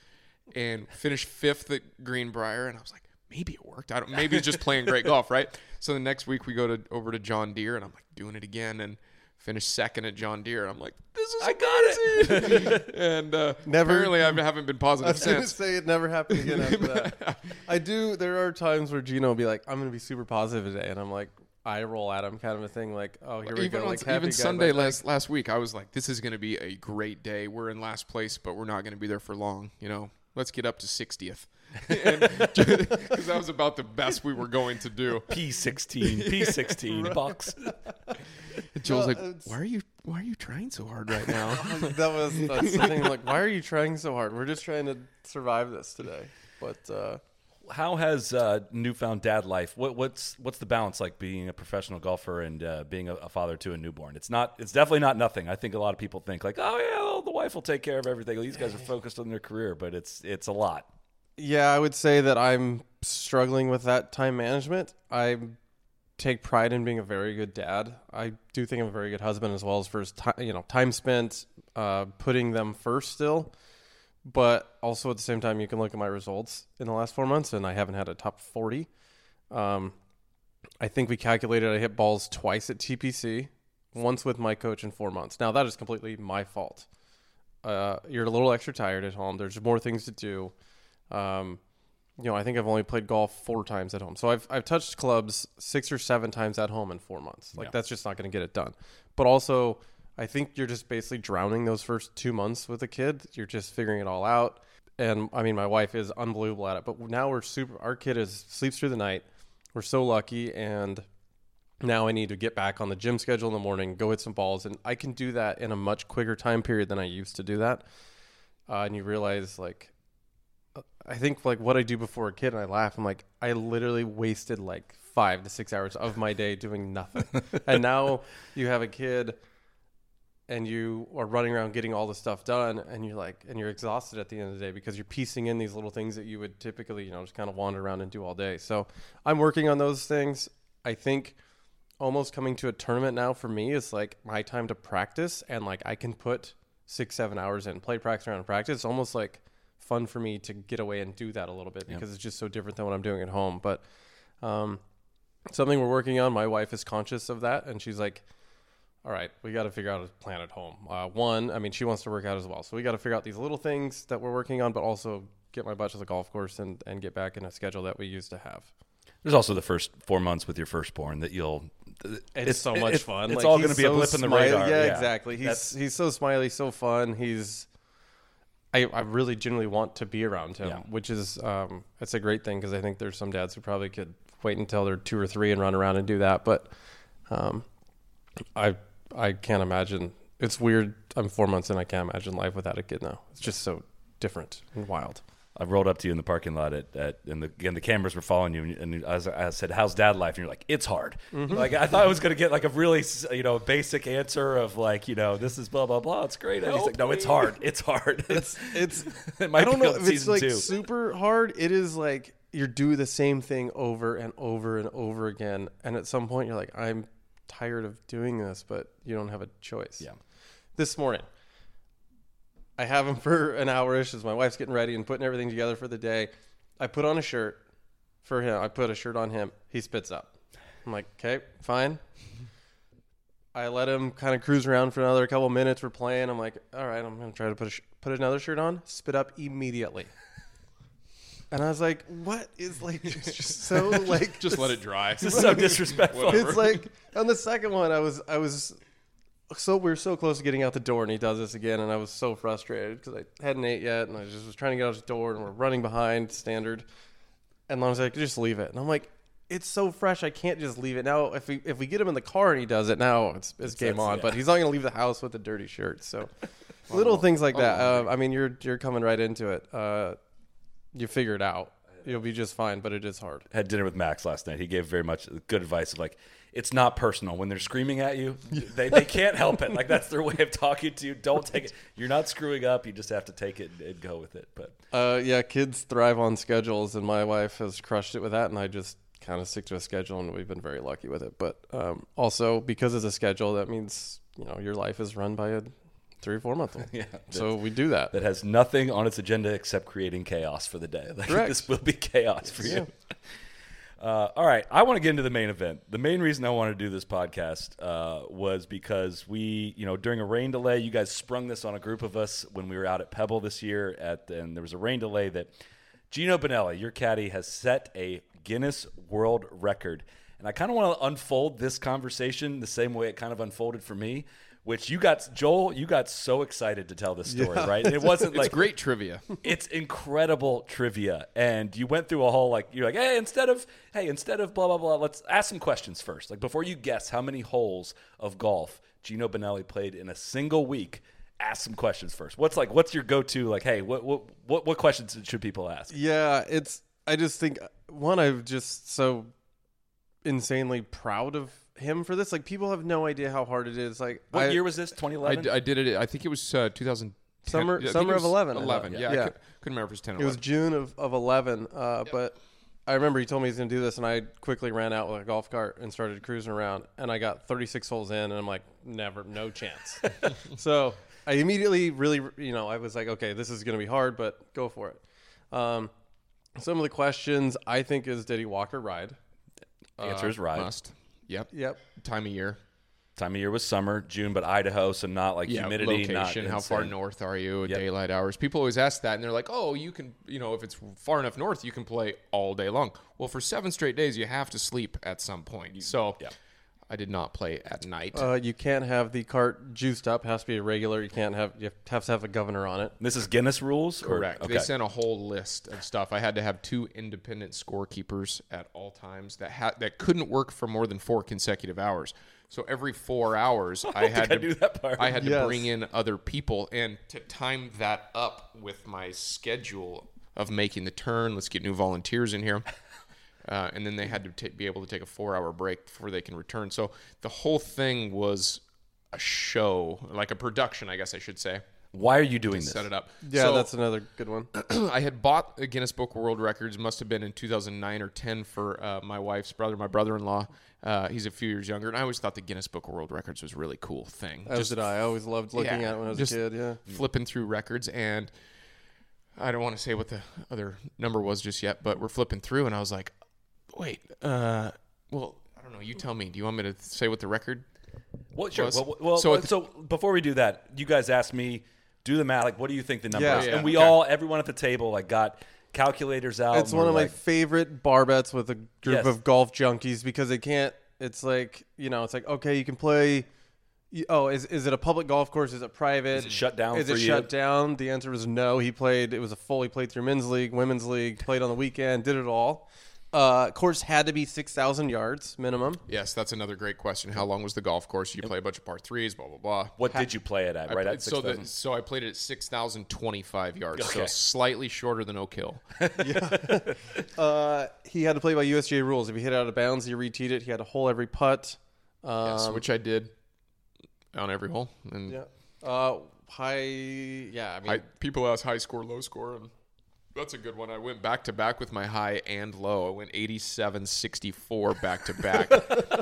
and finished fifth at Greenbrier, and I was like, maybe it worked. I don't. Maybe he's just playing great golf, right? So the next week we go to over to John Deere, and I'm like doing it again, and finished second at John Deere. And I'm like, this is I got it. and uh, Never- apparently I haven't been I positive was gonna since. say it never happened again after that. I do. There are times where Geno will be like, "I'm going to be super positive today," and I'm like, I roll at him, kind of a thing. Like, "Oh, here we even go." on- Like, happy even guy, Sunday like, last last week, I was like, "This is going to be a great day. We're in last place, but we're not going to be there for long. You know, let's get up to 60th." Because that was about the best we were going to do. P16, P16 bucks. Joel's like, "Why are you Why are you trying so hard right now?" that was that's the thing. Like, why are you trying so hard? We're just trying to survive this today. But uh, How has uh, newfound dad life? What, what's what's the balance like being a professional golfer and uh, being a, a father to a newborn? It's not. It's definitely not nothing. I think a lot of people think like, oh yeah, well, the wife will take care of everything. These guys are focused on their career, but it's it's a lot. yeah, I would say that I'm struggling with that time management. I take pride in being a very good dad. I do think I'm a very good husband as well as for his time, you know, time spent uh, putting them first still. But also at the same time, you can look at my results in the last four months, and I haven't had a top 40. Um, I think we calculated I hit balls twice at TPC, once with my coach in four months. Now, that is completely my fault. Uh, you're a little extra tired at home. There's more things to do. Um, you know, I think I've only played golf four times at home. So I've, I've touched clubs six or seven times at home in four months. Like, that's just not going to get it done. But also, I think you're just basically drowning those first two months with a kid. You're just figuring it all out. And I mean, my wife is unbelievable at it. But now we're super, our kid is sleeps through the night. We're so lucky. And now I need to get back on the gym schedule in the morning, go hit some balls. And I can do that in a much quicker time period than I used to do that. Uh, and you realize, like, I think like what I do before a kid, and I laugh. I'm like, I literally wasted like five to six hours of my day doing nothing. and now you have a kid, and you are running around getting all the stuff done, and you're like, and you're exhausted at the end of the day because you're piecing in these little things that you would typically, you know, just kind of wander around and do all day. So I'm working on those things. I think almost coming to a tournament now for me is like my time to practice, and like I can put six, seven hours in, play practice around practice. It's almost like fun for me to get away and do that a little bit because it's just so different than what I'm doing at home. But um, something we're working on. My wife is conscious of that, and she's like, "All right, we got to figure out a plan at home." Uh, one, I mean, she wants to work out as well, so we got to figure out these little things that we're working on, but also get my butt to the golf course and and get back in a schedule that we used to have. There's also the first four months with your firstborn that you'll. It's, so much it- fun. It's Like, all going to be a so blip in the radar. Yeah, exactly. He's That's- he's so smiley, so fun. He's I, I really genuinely want to be around him, Yeah. which is um, it's a great thing because I think there's some dads who probably could wait until they're two or three and run around and do that, but um, I I can't imagine. It's weird. I'm four months in. I can't imagine life without a kid now. It's just so different and wild. I rolled up to you in the parking lot at, at and the, again the cameras were following you and, and I, was, I said, "How's dad life?" And you're like, "It's hard." Mm-hmm. Like I thought I was gonna get like a really you know basic answer of like you know this is blah blah blah. It's great. And he's like, "No, it's hard. It's hard. It's It's it might I don't be know if it's like two. super hard. It is like you're doing the same thing over and over and over again, and at some point you're like, I'm tired of doing this, but you don't have a choice. Yeah. This morning, I have him for an hour ish as my wife's getting ready and putting everything together for the day. I put on a shirt for him. I put a shirt on him. He spits up. I'm like, okay, fine. I let him kind of cruise around for another couple minutes. We're playing. I'm like, all right, I'm gonna try to put a sh- put another shirt on. Spit up immediately. And I was like, what is like it's just so like Just let it dry. This is so disrespectful. it's like on the second one I was I was so we were so close to getting out the door and he does this again and I was so frustrated because I hadn't ate yet and I just was trying to get out the door and we're running behind standard. And I was like just leave it. And I'm like it's so fresh I can't just leave it now. If we if we get him in the car and he does it now it's it's game on. yeah. but he's not gonna leave the house with a dirty shirt so little things like that. Uh, I mean you're you're coming right into it. Uh, you figure it out you'll be just fine but it is hard had dinner with Max last night. He gave very much good advice of like, it's not personal when they're screaming at you. They, they can't help it. Like that's their way of talking to you. Don't take it. You're not screwing up. You just have to take it and, and go with it. But Uh, yeah, kids thrive on schedules, and my wife has crushed it with that, and I just kind of stick to a schedule, and we've been very lucky with it. But um, also, because it's a schedule, that means you know your life is run by a three or four month old. Yeah, so we do that. that has nothing on its agenda except creating chaos for the day. Like, Correct. This will be chaos for you. Uh, all right, I want to get into the main event. The main reason I wanted to do this podcast uh, was because we, you know, during a rain delay, you guys sprung this on a group of us when we were out at Pebble this year. At and there was a rain delay that Geno Bonnalie, your caddy, has set a Guinness World Record, and I kind of want to unfold this conversation the same way it kind of unfolded for me. Which you got, Joel, you got so excited to tell this story, right? It wasn't It's like great trivia. it's incredible trivia and you went through a whole like you're like hey instead of hey instead of blah blah blah let's ask some questions first like before you guess how many holes of golf geno bonnalie played in a single week ask some questions first what's like what's your go-to like hey what what what, what questions should people ask Yeah, it's. I just think one, I'm just so insanely proud of him for this. Like people have no idea how hard it is. Like what I- year was this I, 2011 d- I did it. I think it was uh, 2010. Summer- I summer of was 11, 11. Yeah. Yeah. I Yeah. could, couldn't remember if it was 10 or It was June of, of 11, uh, but I remember he told me he's going to do this, and I quickly ran out with a golf cart and started cruising around, and I got 36 holes in, and I'm like, never, no chance. so I immediately really, you know, I was like, okay, this is going to be hard, but go for it. Um, some of the questions I think is, did he walk or ride? The answer is right Must. Yep. Yep. Time of year. time of year was summer june but idaho so not like Yeah, humidity not location. How far north are you? Yep. Daylight hours. People always ask that, and they're like, "Oh, you can, you know, if it's far enough north, you can play all day long." Well, for seven straight days, you have to sleep at some point. So, yeah. I did not play at night. Uh, you can't have the cart juiced up. Has to be a regular. You can't have. You have to have a governor on it. this is guinness rules or- Correct. okay They sent a whole list of stuff. I had to have two independent scorekeepers at all times that ha- that couldn't work for more than four consecutive hours. So every four hours, I had I to knew that part. I had to bring in other people and to time that up with my schedule of making the turn. Let's get new volunteers in here. Uh, and then they had to ta be able to take a four-hour break before they can return. So the whole thing was a show, like a production, I guess I should say. why are you doing this Set it up. Yeah, So- that's another good one. I had bought a Guinness Book of World Records. Must have been in 2009 or 10 for uh, my wife's brother, my brother-in-law. Uh, he's a few years younger, and I always thought the Guinness Book of World Records was a really cool thing. As did I. I always loved looking yeah, at it when I was just a kid. Yeah. flipping through records, and I don't want to say what the other number was just yet, but we're flipping through, and I was like, "Wait, uh, well, I don't know. You tell me. Do you want me to say what the record?" Well, sure. was. Well, well, So so, before we do that, you guys asked me, do the math. Like, what do you think the number Yeah. is? Yeah, and we okay. all, everyone at the table, like, got calculators out. It's one we're of my favorite bar bets with a group Yes. of golf junkies because they can't. It's like you know, it's like okay, you can play Oh, is is it a public golf course? Is it private? Is it shut down Is for it you? shut down? The answer was no. He played. It was a full. He played through men's league, women's league. Played on the weekend. Did it all. Uh, course had to be six thousand yards minimum. Yes, that's another great question. How long was the golf course? You play a bunch of par threes, blah blah blah. What did you play it at? Right played- at so, the, 6,000? so I played it at six thousand twenty-five yards, Okay. so slightly shorter than Oak Hill. Uh, he had to play by USGA rules. If he hit out of bounds, he reteed it. He had to hole every putt. Um, yes, which I did on every hole. And yeah. Uh, high. Yeah. I mean, I, people ask high score, low score, and that's a good one. I went back to back with my high and low. I went 87, 64 back to back.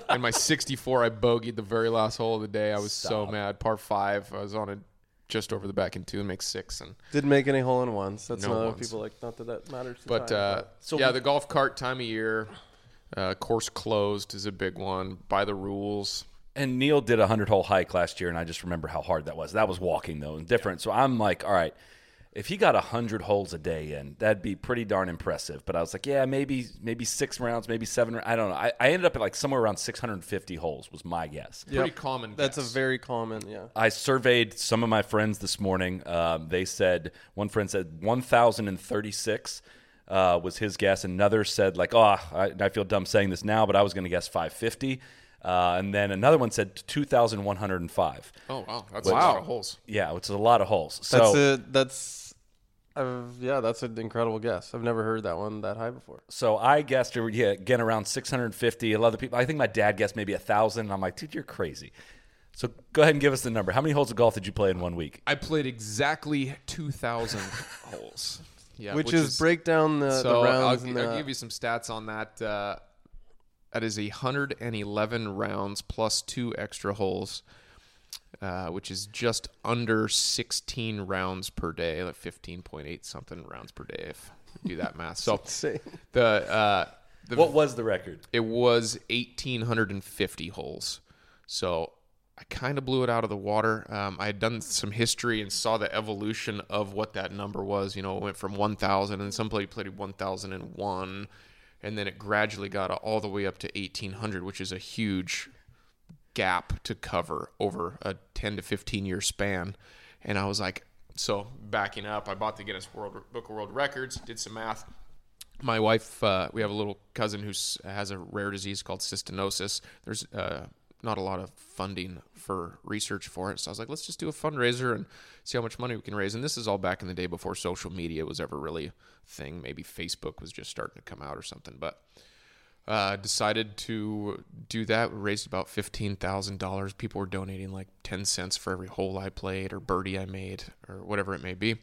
and my 64, I bogeyed the very last hole of the day. I was so mad. Par five, I was on it just over the back in two and make six. And didn't make any hole in ones. That's No another ones. people like. Not that that matters. to But time, uh, So yeah, we- the golf cart time of year, uh, course closed is a big one. By the rules. And Neil did a hundred hole hike last year, and I just remember how hard that was. That was walking though, and different. So I'm like, all right, if he got a hundred holes a day in, that'd be pretty darn impressive. But I was like, yeah, maybe maybe six rounds, maybe seven. I don't know. I, I ended up at like somewhere around 650 holes was my guess. Pretty common. That's guess. a very common. Yeah. I surveyed some of my friends this morning. Um, they said one friend said 1,036 uh, was his guess. Another said like, oh, I, I feel dumb saying this now, but I was going to guess 550. Uh, and then another one said 2,105. Oh wow, that's a lot of holes. Yeah, which is a lot of holes. So That's a that's uh, yeah, that's an incredible guess. I've never heard that one that high before. so I guessed yeah, again around 650. A lot of people. I think my dad guessed maybe a thousand. I'm like, dude, you're crazy. So go ahead and give us the number. How many holes of golf did you play in one week? I played exactly two thousand holes. Yeah, which, is, break down the, So the I'll, rounds. and I'll the, give you some stats on that. Uh, that is hundred and eleven rounds plus two extra holes, uh, which is just under sixteen rounds per day, like fifteen point eight something rounds per day. If you do that math, so insane. the uh, the What was the record? it was 1,850 holes. So I kind of blew it out of the water. Um, I had done some history and saw the evolution of what that number was. You know, it went from 1,000 and somebody played 1,001. And then it gradually got all the way up to 1,800, which is a huge gap to cover over a 10 to 15 year span. And I was like, so backing up, I bought the Guinness World Book of World Records, did some math. My wife, uh, we have a little cousin who has a rare disease called cystinosis. There's uh, not a lot of funding for research for it. So I was like, let's just do a fundraiser and see how much money we can raise. And this is all back in the day before social media was ever really a thing. Maybe Facebook was just starting to come out or something. But uh, decided to do that. We raised about fifteen thousand dollars. People were donating like ten cents for every hole I played or birdie I made or whatever it may be.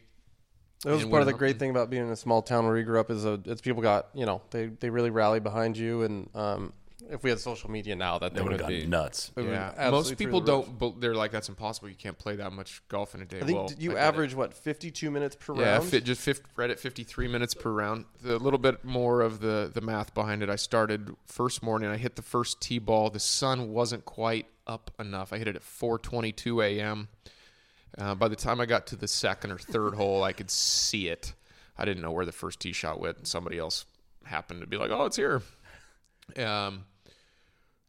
That was and part of the great thing about being in a small town where we grew up is a, it's people got you know they, they really rally behind you and um, if we had social media now that They they would would have be gone nuts. it would Yeah, most people don't. bel- They're like, that's impossible. You can't play that much golf in a day. I think well, you I average what 52 minutes per Yeah, round. fit, just 50, right at 53 minutes per round. The little bit more of the the math behind it. I started first morning. I hit the first tee ball. The sun wasn't quite up enough. I hit it at 4:22 a.m. Uh, by the time I got to the second or third hole, I could see it. I didn't know where the first tee shot went, and somebody else happened to be like, "Oh, it's here." Um,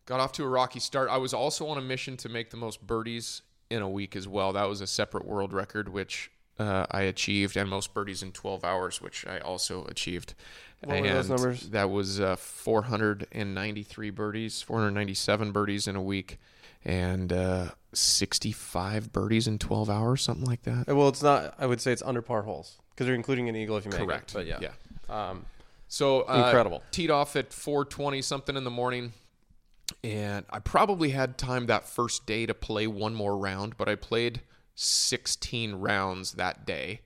got off to a rocky start. I was also on a mission to make the most birdies in a week as well. That was a separate world record, which uh, I achieved, and most birdies in 12 hours, which I also achieved. What were those numbers? That was uh, 493 birdies, 497 birdies in a week, and uh, 65 birdies in 12 hours, something like that. Uh, well, it's not. I would say it's under par holes because you're including an eagle if you make Correct. it. But yeah, Yeah. Um, So uh, Incredible. Teed off at 4:20 something in the morning, and I probably had time that first day to play one more round, but I played 16 rounds that day.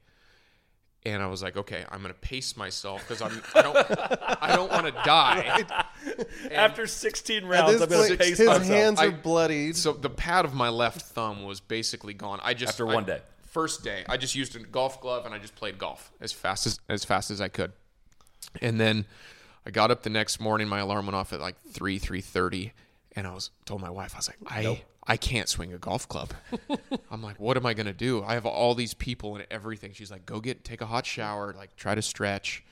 And I was like, okay, I'm gonna pace myself because I'm I don't I don't want to die. After 16 rounds, I'm going point, to pace his myself. hands are I- bloodied. So the pad of my left thumb was basically gone. I just After I- one day. First day, I just used a golf glove and I just played golf as fast as as fast as I could. And then I got up the next morning. My alarm went off at like three three thirty, and I was told my wife I was like I I can't swing a golf club. I'm like, what am I gonna do? I have all these people and everything. She's like, go get take a hot shower, like try to stretch.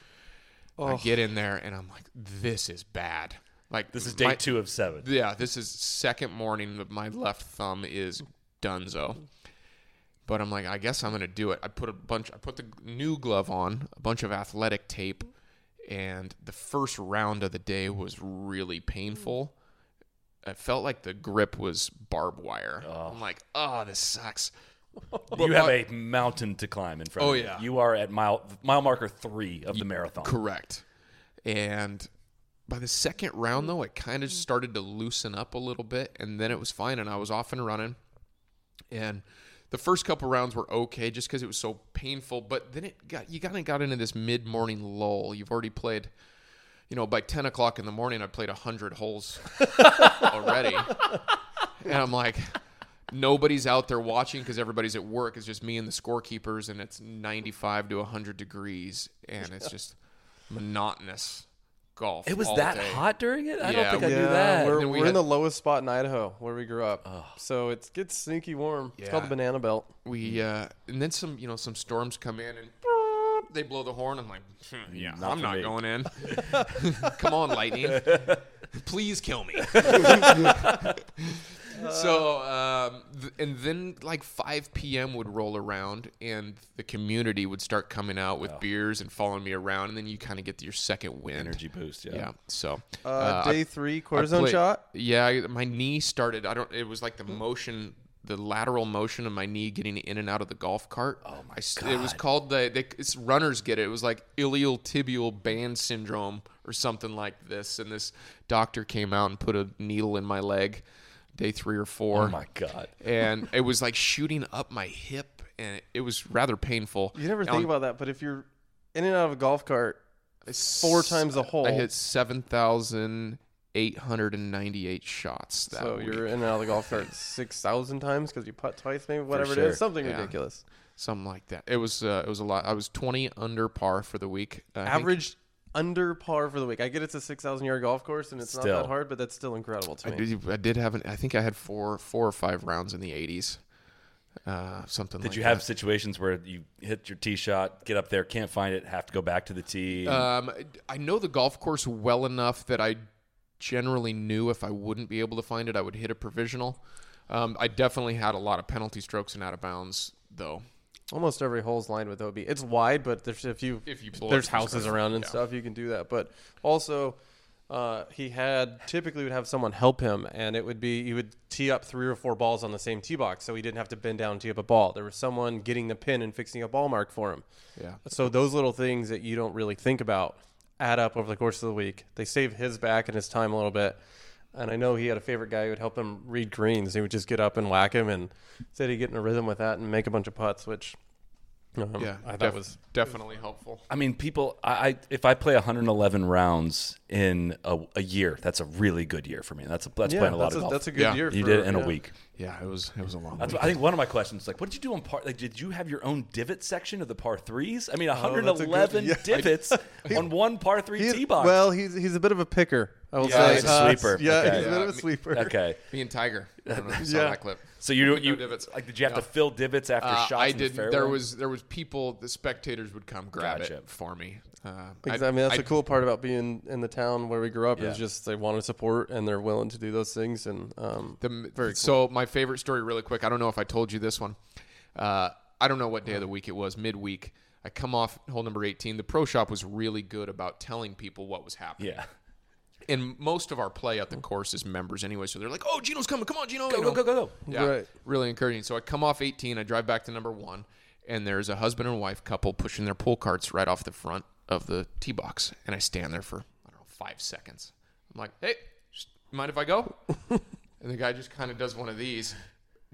I get in there and I'm like, this is bad. Like This is day my- two of seven. Yeah, this is second morning. that My left thumb is dunzo. But I'm like, I guess I'm gonna do it. I put a bunch. I put the new glove on, a bunch of athletic tape, and the first round of the day mm-hmm. was really painful. It felt like the grip was barbed wire. I'm like, oh, this sucks. you have a mountain to climb in front Oh, of you. yeah. You are at mile mile marker three of the marathon. Correct. And by the second round, though, it kind of mm-hmm. started to loosen up a little bit, and then it was fine, and I was off and running. And the first couple rounds were okay, just because it was so painful. But then it got you kind of got into this mid morning lull. You've already played, you know, by ten o'clock in the morning, I played hundred holes already, and I'm like. Nobody's out there watching because everybody's at work. It's just me and the scorekeepers, and it's 95 to 100 degrees, and it's just monotonous golf. It was all that day. hot during it. I Yeah, don't think I yeah, knew that. we're, we we're in the lowest spot in Idaho where we grew up, so it gets sneaky warm. It's called the Banana Belt. We uh, and then some, you know, some storms come in and they blow the horn. I'm like, hmm, yeah, Not I'm not me. going in. come on, lightning, please kill me. So, um, th- and then like 5 p.m. would roll around, and the community would start coming out with beers and following me around, and then you kind of get your second wind. Energy boost. Yeah. Yeah. So Uh, I- day three, I cortisone played- shot. Yeah, I- my knee started. I don't. It was like the motion, the lateral motion of my knee getting in and out of the golf cart. Oh my god! It was called the. They, it's runners get it. It was like iliotibial band syndrome or something like this. And this doctor came out and put a needle in my leg, day three or four. Oh my god. And it was like shooting up my hip, and it, it was rather painful. You never And think about that, but if you're in and out of a golf cart four times a hole, I hit seven thousand eight hundred and ninety-eight shots. That so week. you're in and out of the golf cart six thousand times because you putt twice, maybe whatever it sure. is, something Yeah. ridiculous. something like that. It was uh, it was a lot. I was twenty under par for the week. I think. Average under par for the week. I get it's a six thousand yard golf course and it's not that hard, but that's still incredible to I me. did. I did have. An, I think I had four four or five rounds in the eighties. Uh, something. Did like you have that. situations where you hit your tee shot, get up there, can't find it, have to go back to the tee? Um, I know the golf course well enough that I generally knew if I wouldn't be able to find it, I would hit a provisional. Um, I definitely had a lot of penalty strokes and out of bounds, though. Almost every hole's lined with OB. It's wide, but there's a few. If you there's houses stuff, around and yeah. stuff, you can do that. But also, uh, he had typically would have someone help him, and it would be he would tee up three or four balls on the same tee box, so he didn't have to bend down and tee up a ball. There was someone getting the pin and fixing a ball mark for him. Yeah. So those little things that you don't really think about add up over the course of the week. They save his back and his time a little bit. And I know he had a favorite guy who would help him read greens. He would just get up and whack him, and said he'd get in a rhythm with that and make a bunch of putts, which um, Yeah, I thought def- was definitely helpful. I mean, people. I, I if I play 111 rounds in a, a year, that's a really good year for me. That's a, that's yeah, playing a lot that's of a, golf. that's a good Yeah. year. you for, did it in yeah. a week. Yeah, it was it was a long. That's week. I think one of my questions is like, what did you do on par? Like, did you have your own divot section of the par threes? I mean, Oh, good- 111 yeah. divots on one par three He's- tee box. Well, he's he's a bit of a picker. I will Yeah, say he's a Uh, sweeper. Yeah, Okay. he's a bit of a Yeah, sweeper. okay. Me and Tiger. I don't know if you saw that clip. So you No you divots. like did you have Yeah. to fill divots after Uh, shots? I in the did. There was there was people. The spectators would come grab Gotcha. it for me. Uh, Because, I, mean, that's I- the cool part about being in the town where we grew up Yeah. is just they want to support and they're willing to do those things. And um, The, Very cool. So my favorite story, really quick. I don't know if I told you this one. Uh, I don't know what day of the week it was. Midweek. I come off hole number 18. The pro shop was really good about telling people what was happening. yeah. And most of our play at the course is members anyway, so they're like, "Oh, Geno's coming! Come on, Geno!" Go you go know? go go go. Yeah, Right. really encouraging. So I come off 18, I drive back to number one, and there's a husband and wife couple pushing their pull carts right off the front of the tee box, and I stand there for I don't know five seconds. I'm like, "Hey, mind if I go?" and the guy just kind of does one of these,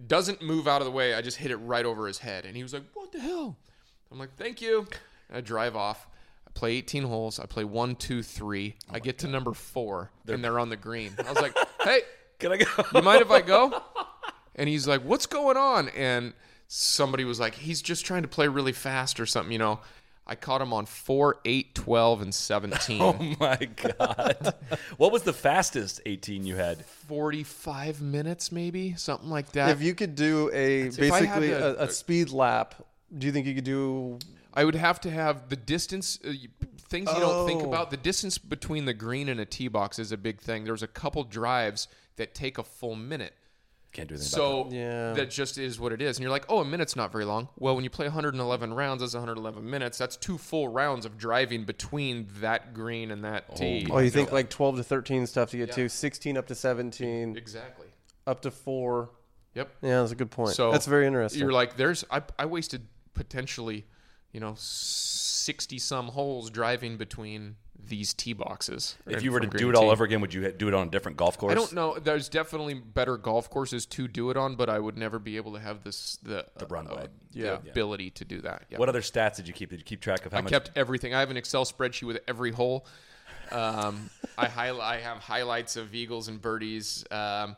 doesn't move out of the way. I just hit it right over his head, and he was like, "What the hell?" I'm like, "Thank you." And I drive off. I play 18 holes. I play one, two, three. Oh I get to number four, and they're on the green. I was like, "Hey." Can I go? you mind if I go? And he's like, what's going on? And somebody was like, he's just trying to play really fast or something, you know. I caught him on 4, 8, 12, and 17. Oh my god! what was the fastest 18 you had? 45 minutes, maybe? Something like that. if you could do a if I had basically to- a, a speed lap, do you think you could do? I would have to have the distance uh, things you don't think Oh. about. The distance between the green and a tee box is a big thing. There's a couple drives that take a full minute. Can't do anything about So Yeah. that just is what it is. And you're like, oh, a minute's not very long. Well, when you play 111 rounds, that's 111 minutes. That's two full rounds of driving between that green and that tee. Oh, oh you think like 12 to 13 stuff to get to, 16 up to 17, exactly. up to four. Yep. Yeah, that's a good point. So that's very interesting. You're like, there's I, I wasted potentially, you know, sixty some holes driving between these tee boxes. If you were to do it all tee. over again, would you do it on a different golf course? I don't know. There's definitely better golf courses to do it on, but I would never be able to have this the The runway. the Yeah. ability to do that. Yeah. What other stats did you keep? Did you keep track of how I much? kept everything. I have an Excel spreadsheet with every hole. Um, I highlight. I have highlights of eagles and birdies. Um,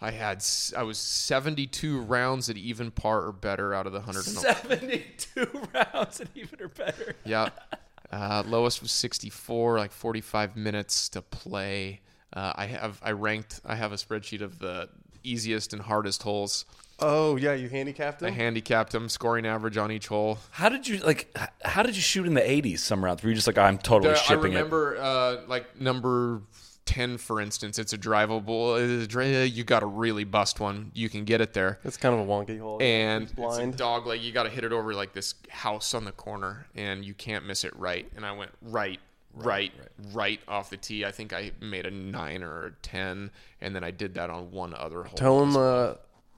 I had. I was 72 rounds at even par or better out of the 100. 72 rounds at even or better. Yeah. Uh, lowest was 64, like 45 minutes to play. Uh, I have I ranked. I have a spreadsheet of the easiest and hardest holes. oh, yeah, you handicapped him. I handicapped them, scoring average on each hole. How did you like? How did you shoot in the 80s? Some rounds were you just like, I'm totally There- I shipping remember uh, like number 10, for instance. It's a drivable. You got to really bust one. You can get it there. It's kind of a wonky hole. and It's it's a blind. dog leg. You got to hit it over like this house on the corner, and you can't miss it right. And I went right, right, right, off the tee. I think I made a nine or a ten, and then I did that on one other hole. Tell him uh,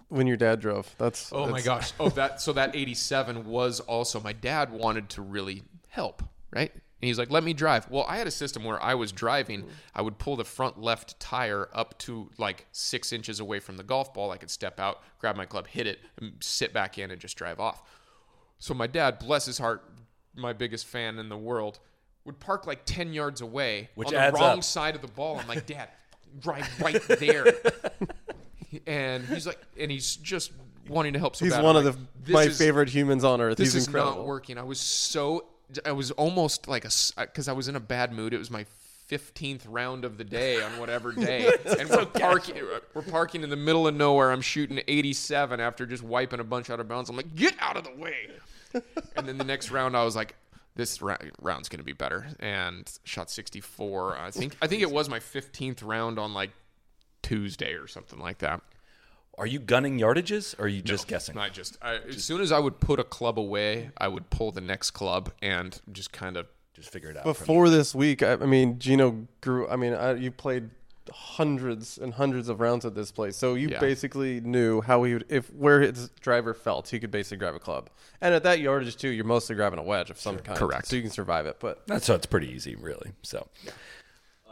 when your dad drove. That's Oh my gosh! Oh, that so that eighty-seven was also my dad wanted to really help, right? And he's like, "Let me drive." Well, I had a system where I was driving. I would pull the front left tire up to like six inches away from the golf ball. I could step out, grab my club, hit it, and sit back in, and just drive off. So my dad, bless his heart, my biggest fan in the world, would park like ten yards away Which on the adds wrong up. side of the ball. I'm like, Dad, drive right there. and he's like, and he's just wanting to help. So He's bad. one I'm of like, the "This my is- favorite humans on earth. This He's is incredible. not working. I was so, I was almost like a, because I was in a bad mood. It was my 15th round of the day on whatever day, and we're parking, we're parking in the middle of nowhere. I'm shooting 87 after just wiping a bunch out of bounds. I'm like, get out of the way. and then the next round, I was like. This round's going to be better, and shot 64. I think I think it was my 15th round on like Tuesday or something like that. Are you gunning yardages or are you just guessing? I just, I, as soon as I would put a club away, I would pull the next club and just kind of. Just figure it out. Before this week, I, I mean, Geno grew. I mean, I, you played hundreds and hundreds of rounds at this place, so you Yeah. basically knew how he would, if where his driver felt, he could basically grab a club. And at that yardage too, you're mostly grabbing a wedge of some kind, Correct. So you can survive it. But That's so it's pretty easy, really. So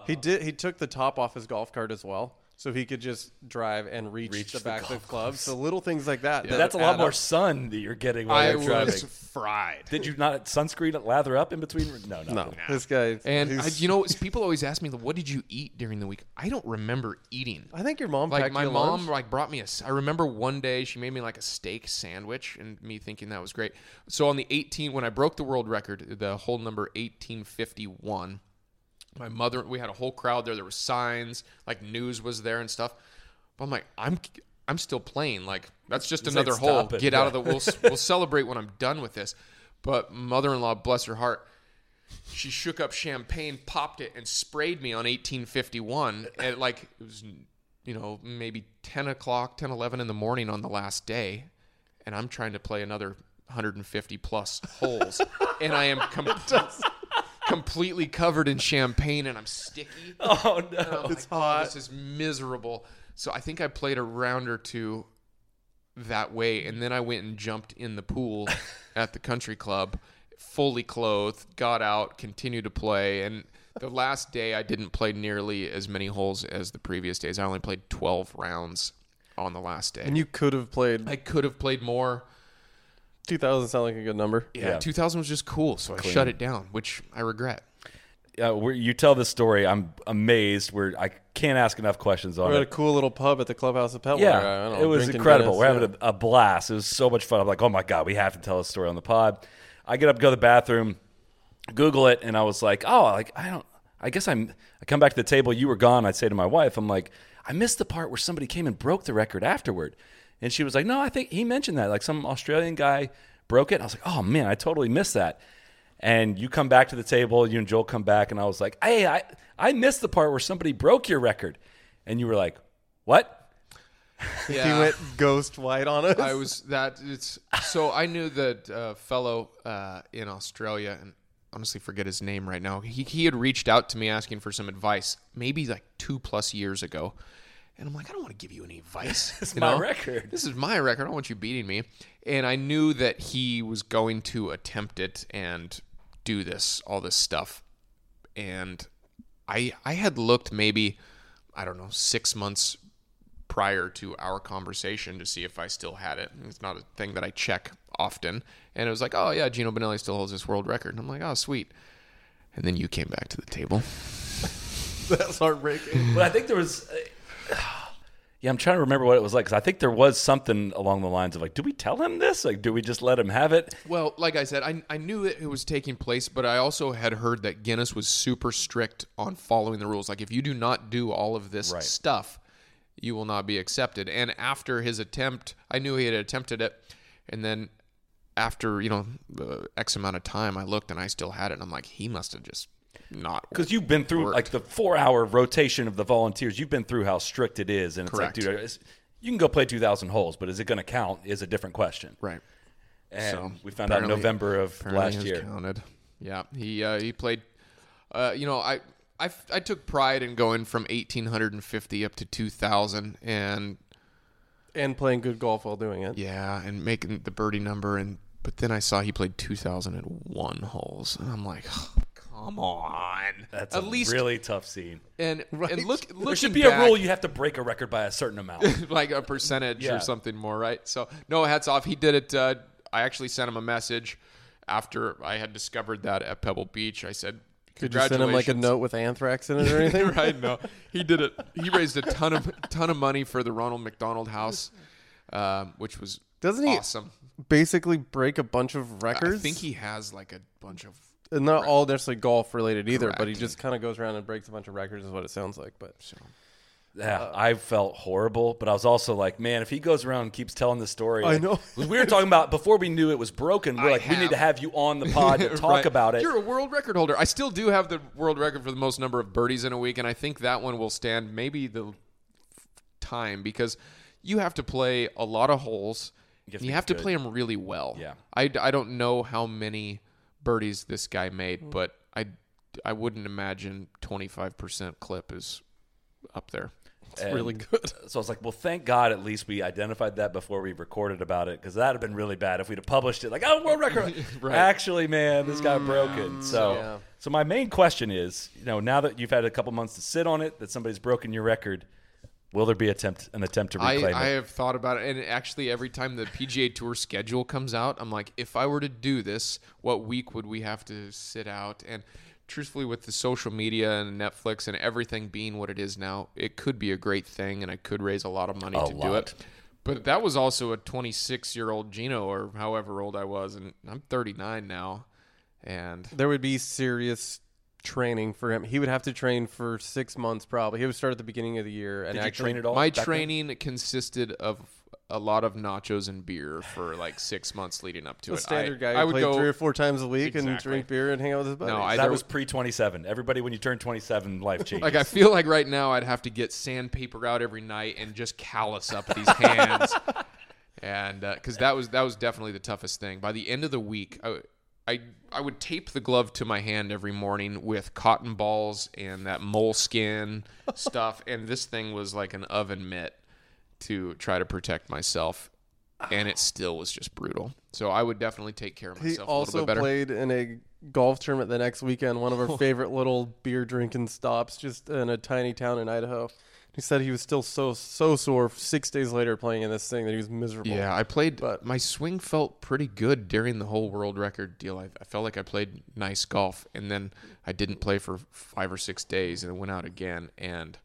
he did. He took the top off his golf cart as well, so he could just drive and reach, Reach the the back of the club. So little things like that. that that's a lot more up. sun that you're getting while I you're driving. was fried. Did you not sunscreen lather up in between? No, no. No, this guy. And I, you know, people always ask me, "What did you eat during the week?" I don't remember eating. I think your mom Like packed my you a mom, lunch. like brought me a. I remember one day she made me like a steak sandwich, and me thinking that was great. So on the 18, when I broke the world record, the whole number 1851, my mother, we had a whole crowd there. There were signs, like news was there and stuff. But I'm like, I'm, I'm still playing. Like that's just another like, hole. Get out of the. We'll we'll celebrate when I'm done with this. But mother-in-law, bless her heart, she shook up champagne, popped it, and sprayed me on 1851. And like it was, you know, maybe 10 o'clock, 10, 11 in the morning on the last day, and I'm trying to play another 150 plus holes, and I am completely covered in champagne, and I'm sticky. Oh no. Oh and I'm It's like, oh, hot. this is miserable. So I think I played a round or two that way, and then I went and jumped in the pool at the country club, fully clothed, got out, continued to play, and the last day I didn't play nearly as many holes as the previous days. I only played 12 rounds on the last day. and you could have played. I could have played more. 2000 sound like a good number. Yeah, Yeah. 2000 was just cool, so I shut it down, which I regret. Yeah, where you tell this story, I'm amazed. Where I can't ask enough questions on it. We're at a it. cool little pub at the clubhouse of Petler. Yeah, I don't know, it was drinking incredible. Guinness, We're having a, a blast. It was so much fun. I'm like, oh my god, we have to tell a story on the pod. I get up, go to the bathroom, Google it, and I was like, oh, like I don't. I guess I'm. I come back to the table. You were gone. I say to my wife, I'm like, I missed the part where somebody came and broke the record afterward, and she was like, no, I think he mentioned that. Like some Australian guy broke it. I was like, oh man, I totally missed that. And you come back to the table, you and Joel come back, and I was like, "Hey, I I missed the part where somebody broke your record," and you were like, "What?" Yeah. He went ghost white on us. I was that it's so I knew that uh, fellow uh, in Australia and honestly forget his name right now. He he had reached out to me asking for some advice maybe like two plus years ago, and I'm like I don't want to give you any advice. It's you my know? record. This is my record. I don't want you beating me. And I knew that he was going to attempt it and do this all this stuff, and I I had looked maybe I don't know six months prior to our conversation to see if I still had it. It's not a thing that I check often. And it was like, oh yeah, Geno Bonnalie still holds this world record. And I'm like, oh sweet. And then you came back to the table. That's heartbreaking. But I think there was. Uh, uh, yeah, I'm trying to remember what it was like because I think there was something along the lines of like, do we tell him this? Like, do we just let him have it? Well, like I said, I, I knew that it was taking place, but I also had heard that Guinness was super strict on following the rules. Like, if you do not do all of this Right. stuff, you will not be accepted. And after his attempt, I knew he had attempted it. And then after, you know, the X amount of time, I looked and I still had it. And I'm like, he must have just not. Because you've been through Worked. like the four hour rotation of the volunteers. You've been through how strict it is, and it's Correct. like, dude, it's, you can go play 2,000 holes, but is it going to count? Is a different question. Right. And So, we found out in November of last year. Counted. Yeah, he uh, he played. Uh, you know, I, I I took pride in going from 1850 up to 2000, and and playing good golf while doing it. yeah, and making the birdie number, and but then I saw he played 2001 holes, and I'm like, come on, That's at a least really tough scene. and and look, There should be back, a rule you have to break a record by a certain amount. like a percentage Yeah. or something more, right? So no, hats off. He did it. Uh, I actually sent him a message after I had discovered that at Pebble Beach. I said, Could you send him like a note with anthrax in it or anything? right? No, he did it. He raised a ton of ton of money for the Ronald McDonald House, um, which was Doesn't he awesome. basically break a bunch of records? I think he has like a bunch of. And not all necessarily golf related either, but he just kind of goes around and breaks a bunch of records, is what it sounds like. But yeah, uh, I felt horrible, but I was also like, man, if he goes around and keeps telling the story, I know. we were talking about before we knew it was broken. We're I like, we need to have- have you on the pod to talk Right. about it. You're a world record holder. I still do have the world record for the most number of birdies in a week, and I think that one will stand maybe the time because you have to play a lot of holes. have and to You have to play them really well. Yeah. I, I don't know how many birdies this guy Mm. made, but I, I wouldn't imagine 25% clip is up there. it's really good. So I was like, well, thank God at least we identified that before we recorded about it because that would have been really bad if we'd have published it like, oh, world record. Actually, man, this got broken. So, Yeah. so my main question is, you know, now that you've had a couple months to sit on it, that somebody's broken your record, will there be attempt an attempt to I, reclaim I it? I have thought about it, and actually, every time the PGA Tour schedule comes out, I'm like, if I were to do this, what week would we have to sit out? And truthfully, with the social media and Netflix and everything being what it is now, it could be a great thing, and I could raise a lot of money A to do it. But that was also a 26 year old Geno, or however old I was, and I'm 39 now, and There would be serious training for him. He would have to train for six months probably. He would start at the beginning of the year. And Did you actually, train at all? my back then? training consisted of. A lot of nachos and beer for like six months leading up to The it. standard I, guy I would go three or four times a week and drink beer and hang out with his buddies. No, I- that was pre 27. Everybody, when you turn 27, life changes. Like I feel like right now I'd have to get sandpaper out every night and just callus up these hands, and uh, because that was that was definitely the toughest thing. By the end of the week, I, I I would tape the glove to my hand every morning with cotton balls and that moleskin stuff, and this thing was like an oven mitt to try to protect myself, and it still was just brutal. So I would definitely take care of He myself a little also bit better. played in a golf tournament the next weekend, one of our favorite little beer drinking stops just in a tiny town in Idaho. He said he was still so so sore six days later playing in this thing that he was miserable. Yeah, I played. But- my swing felt pretty good during the whole world record deal. I, I felt like I played nice golf, and then I didn't play for five or six days, and it went out again, and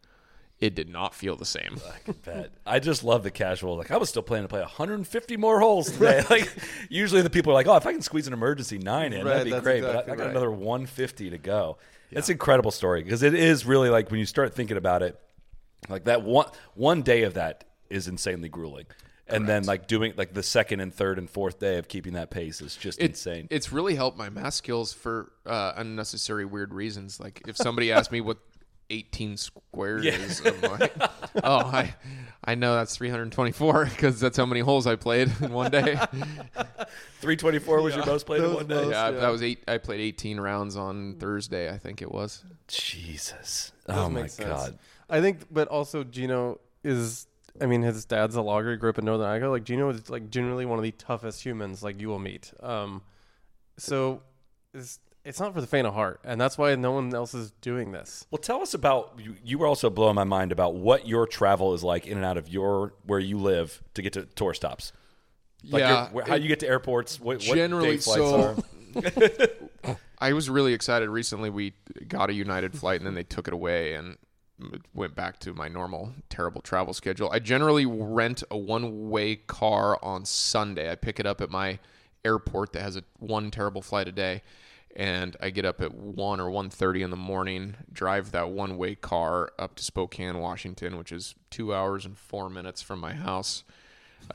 it did not feel the same. I can bet. I just love the casual. Like I was still planning to play 150 more holes today. like usually the people are like, "Oh, if I can squeeze an emergency nine in, Right, that'd be that's great." but I, I got right. another 150 to go. It's an incredible story because it is really like when you start thinking about it, like that one one day of that is insanely grueling. And then like doing like the second and third and fourth day of keeping that pace is just It- insane. It's really helped my math skills for uh, unnecessary weird reasons. Like if somebody asked me what 18 squares is, I'm like, oh, I, I know that's 324 because that's how many holes I played in one day. 324 was your most played in one day. yeah, that was eight. I played 18 rounds on Thursday, I think it was. Jesus. Does Oh my sense. god. I think, but also Geno is. I mean, his dad's a logger. He grew up in Northern Idaho. Like Geno is like generally one of the toughest humans like you will meet. Um, so it's it's not for the faint of heart, and that's why no one else is doing this. Well, tell us about you. You were also blowing my mind about what your travel is like in and out of your where you live to get to tour stops. Like yeah, your- where, how you get to airports. What, what generally day flights so are. I was really excited recently. We got a United flight and then they took it away and it went back to my normal terrible travel schedule. I generally rent a one-way car on Sunday. I pick it up at my airport that has a one terrible flight a day and I get up at 1 or 1:30 in the morning, drive that one-way car up to Spokane, Washington, which is 2 hours and 4 minutes from my house.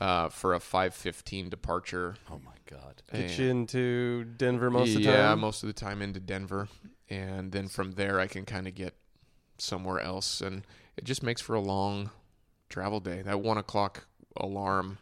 Uh, for a 5:15 departure Oh my god. Get you into Denver most of the time? yeah, most of the time into Denver, and then from there I can kind of get somewhere else, and it just makes for a long travel day. That one o'clock alarm.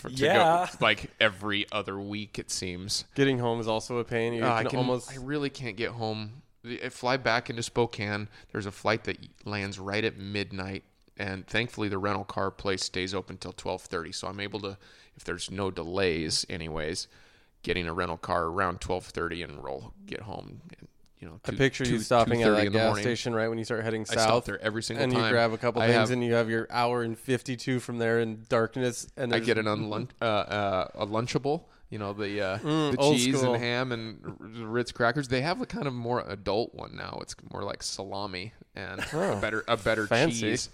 For, to go- Yeah. like every other week it seems. Getting home is also a pain. You Uh, I can, can almost. I really can't get home. I fly back into Spokane. There's a flight that lands right at midnight, and thankfully the rental car place stays open till 12:30. So I'm able to, if there's no delays, anyways, getting a rental car around 12:30 and roll get home. And, you know, I two- picture you two- stopping at 2:30 that the gas morning. station right when you start heading I south. stop there every single and time. And you grab a couple I things, have- and you have your hour and fifty-two from there in darkness. And I get an unlun- uh, uh, a lunchable. You know the uh, the Mm, old cheese school. and ham and Ritz crackers. They have a kind of more adult one now. It's more like salami and a better a better Oh, fancy. cheese.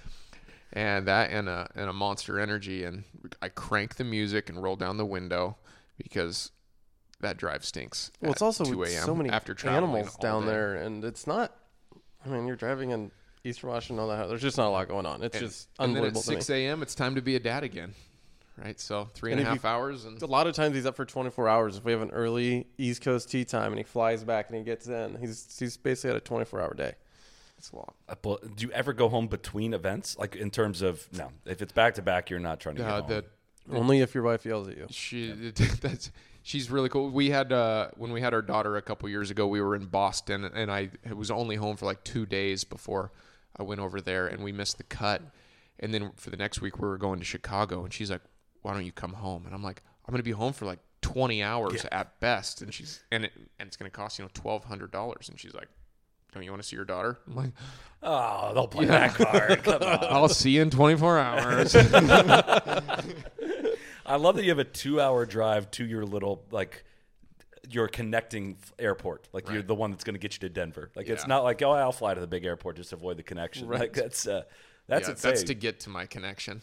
And that and a and a Monster Energy and I crank the music and roll down the window because that drive stinks. Well, it's at also 2 a.m. so many after traveling animals down day. there, and it's not. I mean, you're driving in Eastern Washington, all that. There's just not a lot going on. It's And, just and then at to 6 a.m. it's time to be a dad again, right? So three and And a half you- hours and A lot of times he's up for 24 hours. If we have an early East Coast tee time and he flies back and he gets in, he's he's basically at a 24 hour day. it's long. Uh, but Do you ever go home between events? Like in terms of no, if it's back to back, you're not trying to get Uh, home. that Only if your wife yells at you. She that's she's really cool. We had uh, when we had our daughter a couple years ago. We were in Boston, and I was only home for like two days before I went over there, and we missed the cut. And then for the next week, we were going to Chicago, and she's like, "Why don't you come home?" And I'm like, "I'm going to be home for like 20 hours at best," and she's and it, and it's going to cost you know twelve hundred dollars, and she's like. Don't you want to see your daughter? I'm like, oh, they'll play that card. I'll see you in 24 hours. I love that you have a two-hour drive to your little like your connecting airport. Like you're the one that's going to get you to Denver. Like it's not like oh, I'll fly to the big airport just to avoid the connection. Like that's uh, that's yeah, that's to get to my connection.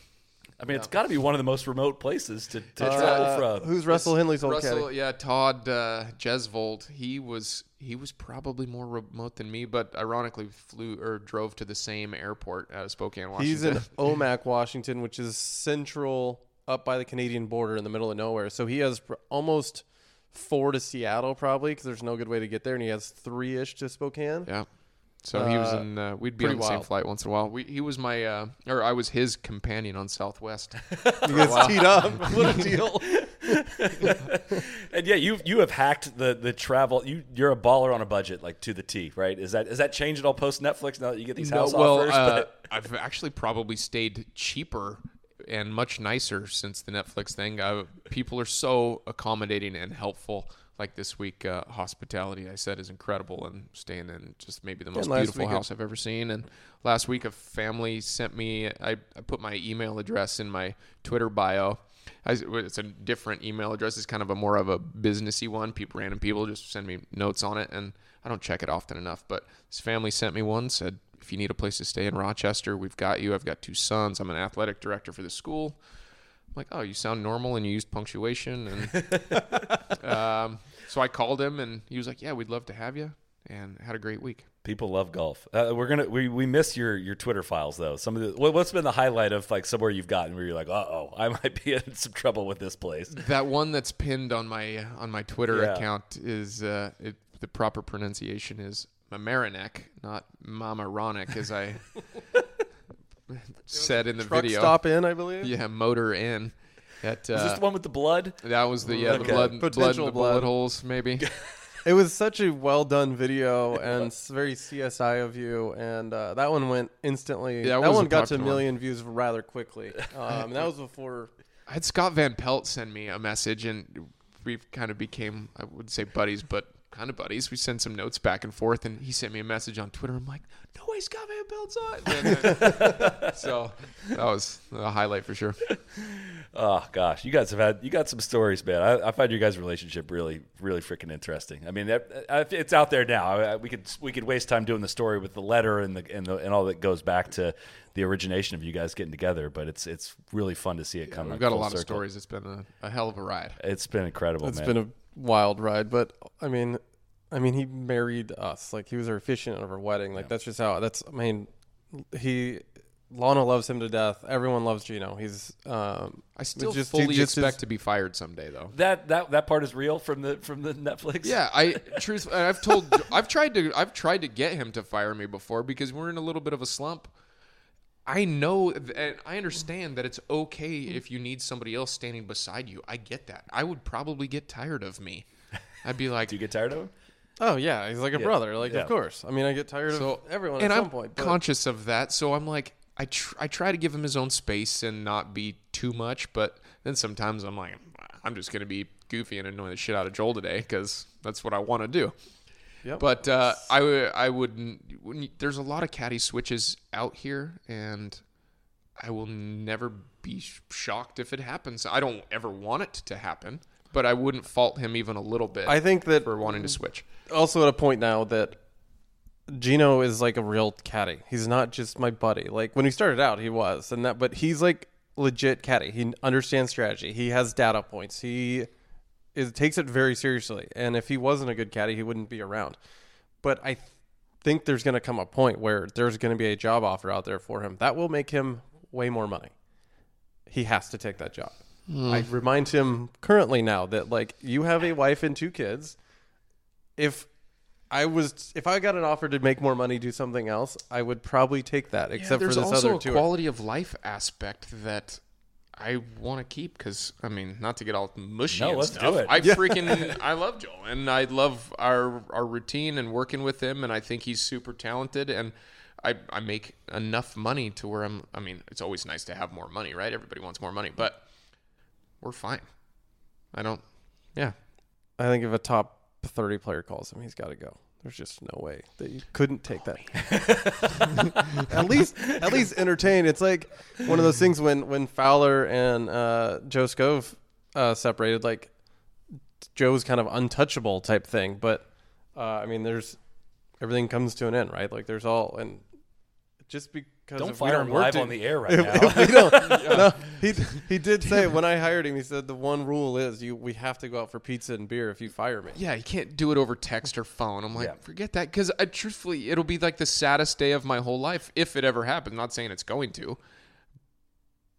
I mean, it's got to be one of the most remote places to, to Uh, travel from. Who's Russell Henley's old Russell, caddy? yeah, Todd uh, Jesvold. He was he was probably more remote than me, but ironically flew or drove to the same airport out of Spokane, Washington. He's in Omak, Washington, which is central up by the Canadian border in the middle of nowhere. So he has pr- almost four to Seattle, probably, because there's no good way to get there, and he has three ish to Spokane. yeah. So he was Uh, in. Uh, we'd be pretty on the same wild. flight once in a while. We, he was my, uh, or I was his companion on Southwest. He gets teed up. what a deal. And yeah, you you have hacked the the travel. You you're a baller on a budget, like to the T, right? Is that is that changed at all post Netflix now that you get these house well, offers? uh, But- I've actually probably stayed cheaper and much nicer since the Netflix thing. Uh, people are so accommodating and helpful. Like this week, uh, hospitality I said is incredible, and staying in just maybe the most beautiful house I've ever seen. And last week, a family sent me. I, I put my email address in my Twitter bio. I, it's a different email address. It's kind of a more of a businessy one. People, random people, just send me notes on it, and I don't check it often enough. But this family sent me one. Said if you need a place to stay in Rochester, we've got you. I've got two sons. I'm an athletic director for the school. I'm like, oh, you sound normal, and you used punctuation, and um, so I called him, and he was like, yeah, we'd love to have you. and had a great week. People love golf. Uh, we're gonna we, we miss your your Twitter files though. Some of the what, what's been the highlight of like somewhere you've gotten where you're like, uh oh, I might be in some trouble with this place. That one that's pinned on my on my Twitter Yeah. account is uh, it, the proper pronunciation is Mamaroneck, not Mamaronic, as I said in the Truck video. stop in, I believe. Yeah, motor in. At, Is this uh, the one with the blood? that was the yeah the Okay. blood blood in Potential the blood. bullet holes maybe. It was such a well done video and s- very CSI of you, and uh, that one went instantly. Yeah, it that was a one got to a popular one. million views rather quickly. Um, that was before. I had Scott Van Pelt send me a message, and we kind of became, I would say buddies, but kind of buddies. We sent some notes back and forth, and he sent me a message on Twitter. I'm like, no way, Scott Van Pelt's on. And then- so that was a highlight for sure. Oh gosh, you guys have had you got some stories, man. I, I find your guys' relationship really, really freaking interesting. I mean, that- it's out there now. We could we could waste time doing the story with the letter and the and the, and all that goes back to the origination of you guys getting together. But it's it's really fun to see it come. We've got a full lot of stories. It's been a, a hell of a ride. It's been incredible, It's man. been a wild ride, but I mean, I mean, he married us. Like he was our officiant of our wedding. Like that's just how. That's. I mean, he. Lana loves him to death. Everyone loves Geno. He's. Um, I still just- fully just expect his- to be fired someday, though. that that that part is real from the from the Netflix. Yeah, I truth. I've told. I've tried to. I've tried to get him to fire me before because we're in a little bit of a slump. I know and I understand that it's okay if you need somebody else standing beside you. I get that. I would probably get tired of me. I'd be like, Do you get tired of him? Oh yeah, he's like a brother. Like Yeah. of course. I mean, I get tired so of everyone and at I'm some point. but- conscious of that. So I'm like, I tr- I try to give him his own space and not be too much. But then sometimes I'm like, I'm just gonna be goofy and annoy the shit out of Joel today because that's what I want to do. Yep. But uh, I would I wouldn't. There's a lot of caddy switches out here, and I will never be sh- shocked if it happens. I don't ever want it to happen, but I wouldn't fault him even a little bit. I think that for wanting to switch. also at a point now that Geno is like a real caddy. He's not just my buddy. Like when he started out, he was, and that, but he's like legit caddy. He understands strategy. He has data points. He is, takes it very seriously. And if he wasn't a good caddy, he wouldn't be around. But I th- think there's going to come a point where there's going to be a job offer out there for him that will make him way more money. He has to take that job. Hmm. I remind him currently now that like you have a wife and two kids. If I was if I got an offer to make more money do something else, I would probably take that except for there's this also other a two. quality of life aspect that I want to keep because I mean, not to get all mushy No, and let's do stuff. it. I freaking I love Joel and I love our our routine and working with him, and I think he's super talented and. I, I make enough money to where I'm. I mean, it's always nice to have more money, right? Everybody wants more money, but we're fine. I don't. Yeah, I think if a top 30 player calls him, he's got to go. There's just no way that you couldn't take that. at least, at least entertain. It's like one of those things when when Fowler and uh, Joe Scove uh, separated. Like Joe's kind of untouchable type thing, but uh, I mean, there's everything comes to an end, right? Like there's all and just because Don't fire don't him work live to- on the air right if- now. if we don't, no, he he did say when I hired him, he said the one rule is you we have to go out for pizza and beer if you fire me. Yeah, you can't do it over text or phone. I'm like, Yeah. forget that. Because truthfully, it'll be like the saddest day of my whole life if it ever happens. Not saying it's going to,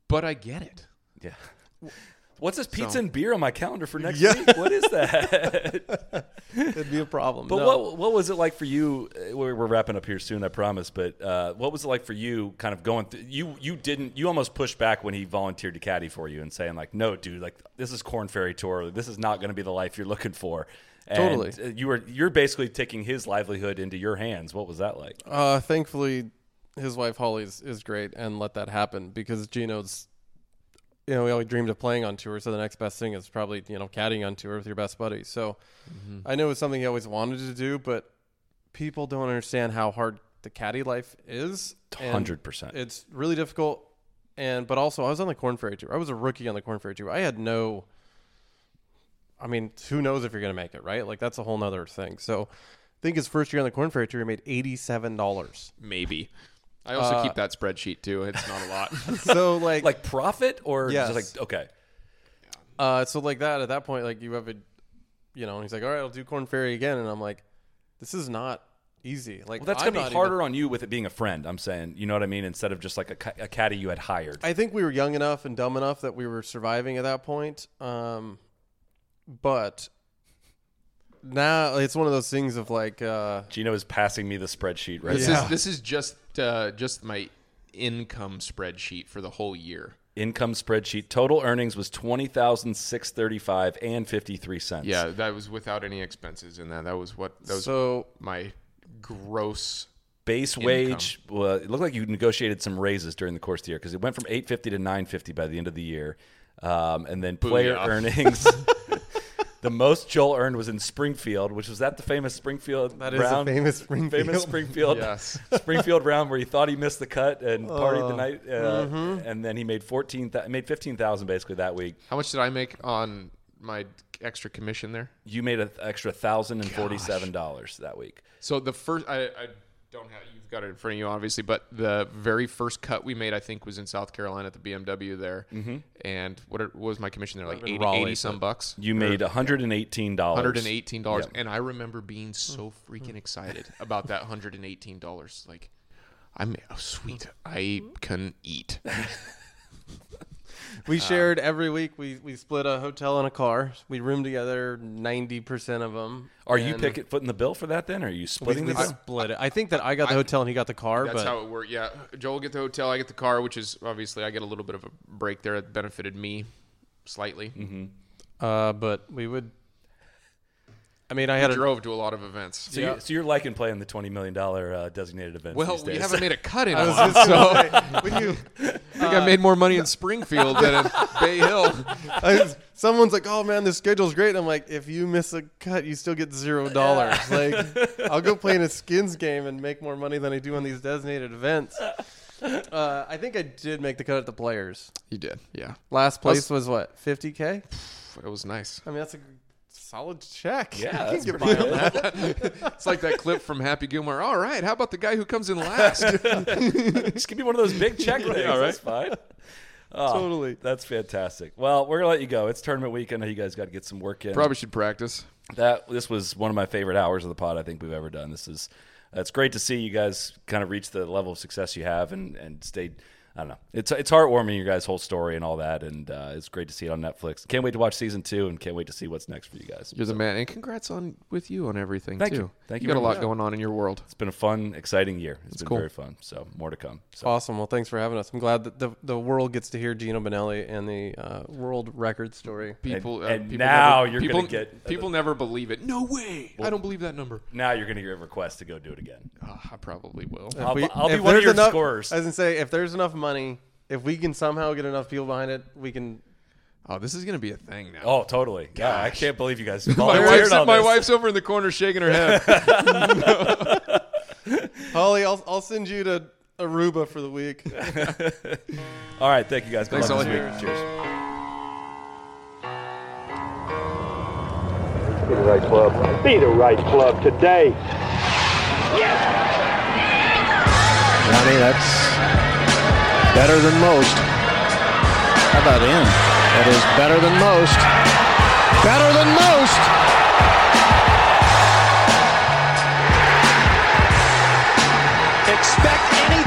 but I get it. Yeah. What's this pizza So- and beer on my calendar for next Yeah. week? What is that? It'd be a problem. But No. what what was it like for you? uh, We're, we're wrapping up here soon, I promise. But uh, what was it like for you? Kind of going through. You you didn't. You almost pushed back when he volunteered to caddy for you and saying like, "No, dude, like this is Korn Ferry Tour. This is not going to be the life you're looking for." And Totally. uh, You were you're basically taking his livelihood into your hands. What was that like? Uh, thankfully, his wife Holly is, is great and let that happen because Geno's, you know, we always dreamed of playing on tour. So the next best thing is probably you know caddying on tour with your best buddy. So mm-hmm. I know it's something he always wanted to do, but people don't understand how hard the caddy life is. 100%. It's really difficult. And but also, I was on the Korn Ferry tour. I was a rookie on the Korn Ferry tour. I had no. I mean, who knows if you're going to make it, right? Like that's a whole nother thing. So, I think his first year on the Korn Ferry tour, he made eighty-seven dollars. Maybe. I also keep that spreadsheet too. It's not a lot. so like, Like profit or Yes. just like okay? uh, so like that at that point, like you have a, you know, and he's like, all right, I'll do Korn Ferry again, and I'm like, this is not easy. Like Well, that's I'm gonna not be harder even- on you with it being a friend. I'm saying, you know what I mean, instead of just like a, a caddy you had hired. I think we were young enough and dumb enough that we were surviving at that point. Um, but now it's one of those things of like, uh, Geno is passing me the spreadsheet right This now. is this is just uh, just my income spreadsheet for the whole year. Income spreadsheet. Total earnings was twenty thousand six thirty five and fifty three cents. Yeah, that was without any expenses in that. That was what that was so my gross. Base wage. Well, it looked like you negotiated some raises during the course of the year because it went from eight fifty to nine fifty by the end of the year, um, and then player Booyah. earnings. The most Joel earned was in Springfield, which was that the famous Springfield. that round? famous Springfield. famous Springfield. Yes. Springfield round where he thought he missed the cut and partied the Oh. night, uh, Mm-hmm. and then he made fourteen. Th- made fifteen thousand basically that week. How much did I make on my extra commission there? You made an extra thousand and forty-seven dollars that week. So the first, I, I don't have. You've got it in front of you, obviously, but the very first cut we made, I think, was in South Carolina at the BMW there. Mm-hmm. And what, it, what was my commission there? Like 80, Raleigh, 80 some bucks. You made one hundred and eighteen dollars. Hundred and eighteen dollars, and I remember being so freaking excited about that hundred and eighteen dollars. Like, I'm oh, sweet. I can eat. We shared every week. We we split a hotel and a car. We roomed together ninety percent of them. Are you And picking footing the bill for that then? Or are you splitting we the bill? split it. I think that I got the hotel and he got the car. That's but how it worked. Yeah, Joel get the hotel, I get the car, which is obviously I get a little bit of a break there. It benefited me slightly. Mm-hmm. uh, but we would. I mean, I had I a drove to a lot of events. So, you, so you're liking playing the twenty million dollar uh, designated events. well, these we haven't made a cut in I a was while, just so gonna I say, when you think I made more money in Springfield than in Bay Hill. I someone's like, "Oh man, this schedule's great." I'm like, "If you miss a cut, you still get zero dollars." Like, I'll go play in a skins game and make more money than I do on these designated events. Uh, I think I did make the cut at the players. You did, yeah. Last place was what, 50k? It was nice. I mean, that's a solid check. Yeah, that's get pretty by on good. that. It's like that clip from Happy Gilmore. All right, how about the guy who comes in last? Just give me one of those big check things. all right. That's fine. Oh, Totally. That's fantastic. Well, we're gonna let you go. It's tournament week. I know you guys got to get some work in. Probably should practice. that this was one of my favorite hours of the pod I think we've ever done. This is uh, it's great to see you guys kind of reach the level of success you have and and stay. I don't know. It's it's heartwarming your guys' whole story and all that, and uh, it's great to see it on Netflix. Can't wait to watch season two, and can't wait to see what's next for you guys. You're the man, and congrats on with you on everything Thank too. you. Thank you got a lot much. going on in your world. It's been a fun, exciting year. it's been cool. very fun. So more to come. So Awesome. Well, thanks for having us. I'm glad that the, the world gets to hear Geno Bonnalie and the uh, world record story. People And- uh, and people now never, you're people, gonna get- people never believe it. No way. I don't believe that number. now you're going to get a request to go do it again. Uh, I probably will. I'll, we- I'll be if one of there's your enough, scorers. I was gonna say, if there's enough money, if we can somehow get enough people behind it, we can. Oh, this is gonna be a thing now. Oh, totally. Yeah, I can't believe you guys my wife's, on my this. wife's over in the corner shaking her head. Holly, I'll I'll send you to Aruba for the week. All right, thank you guys. Good Thanks, luck this Ollie. week. Cheers. Be the right club. Be the right club today. Johnny, that's better than most. How about in? That is better than most. Better than most. Expect anything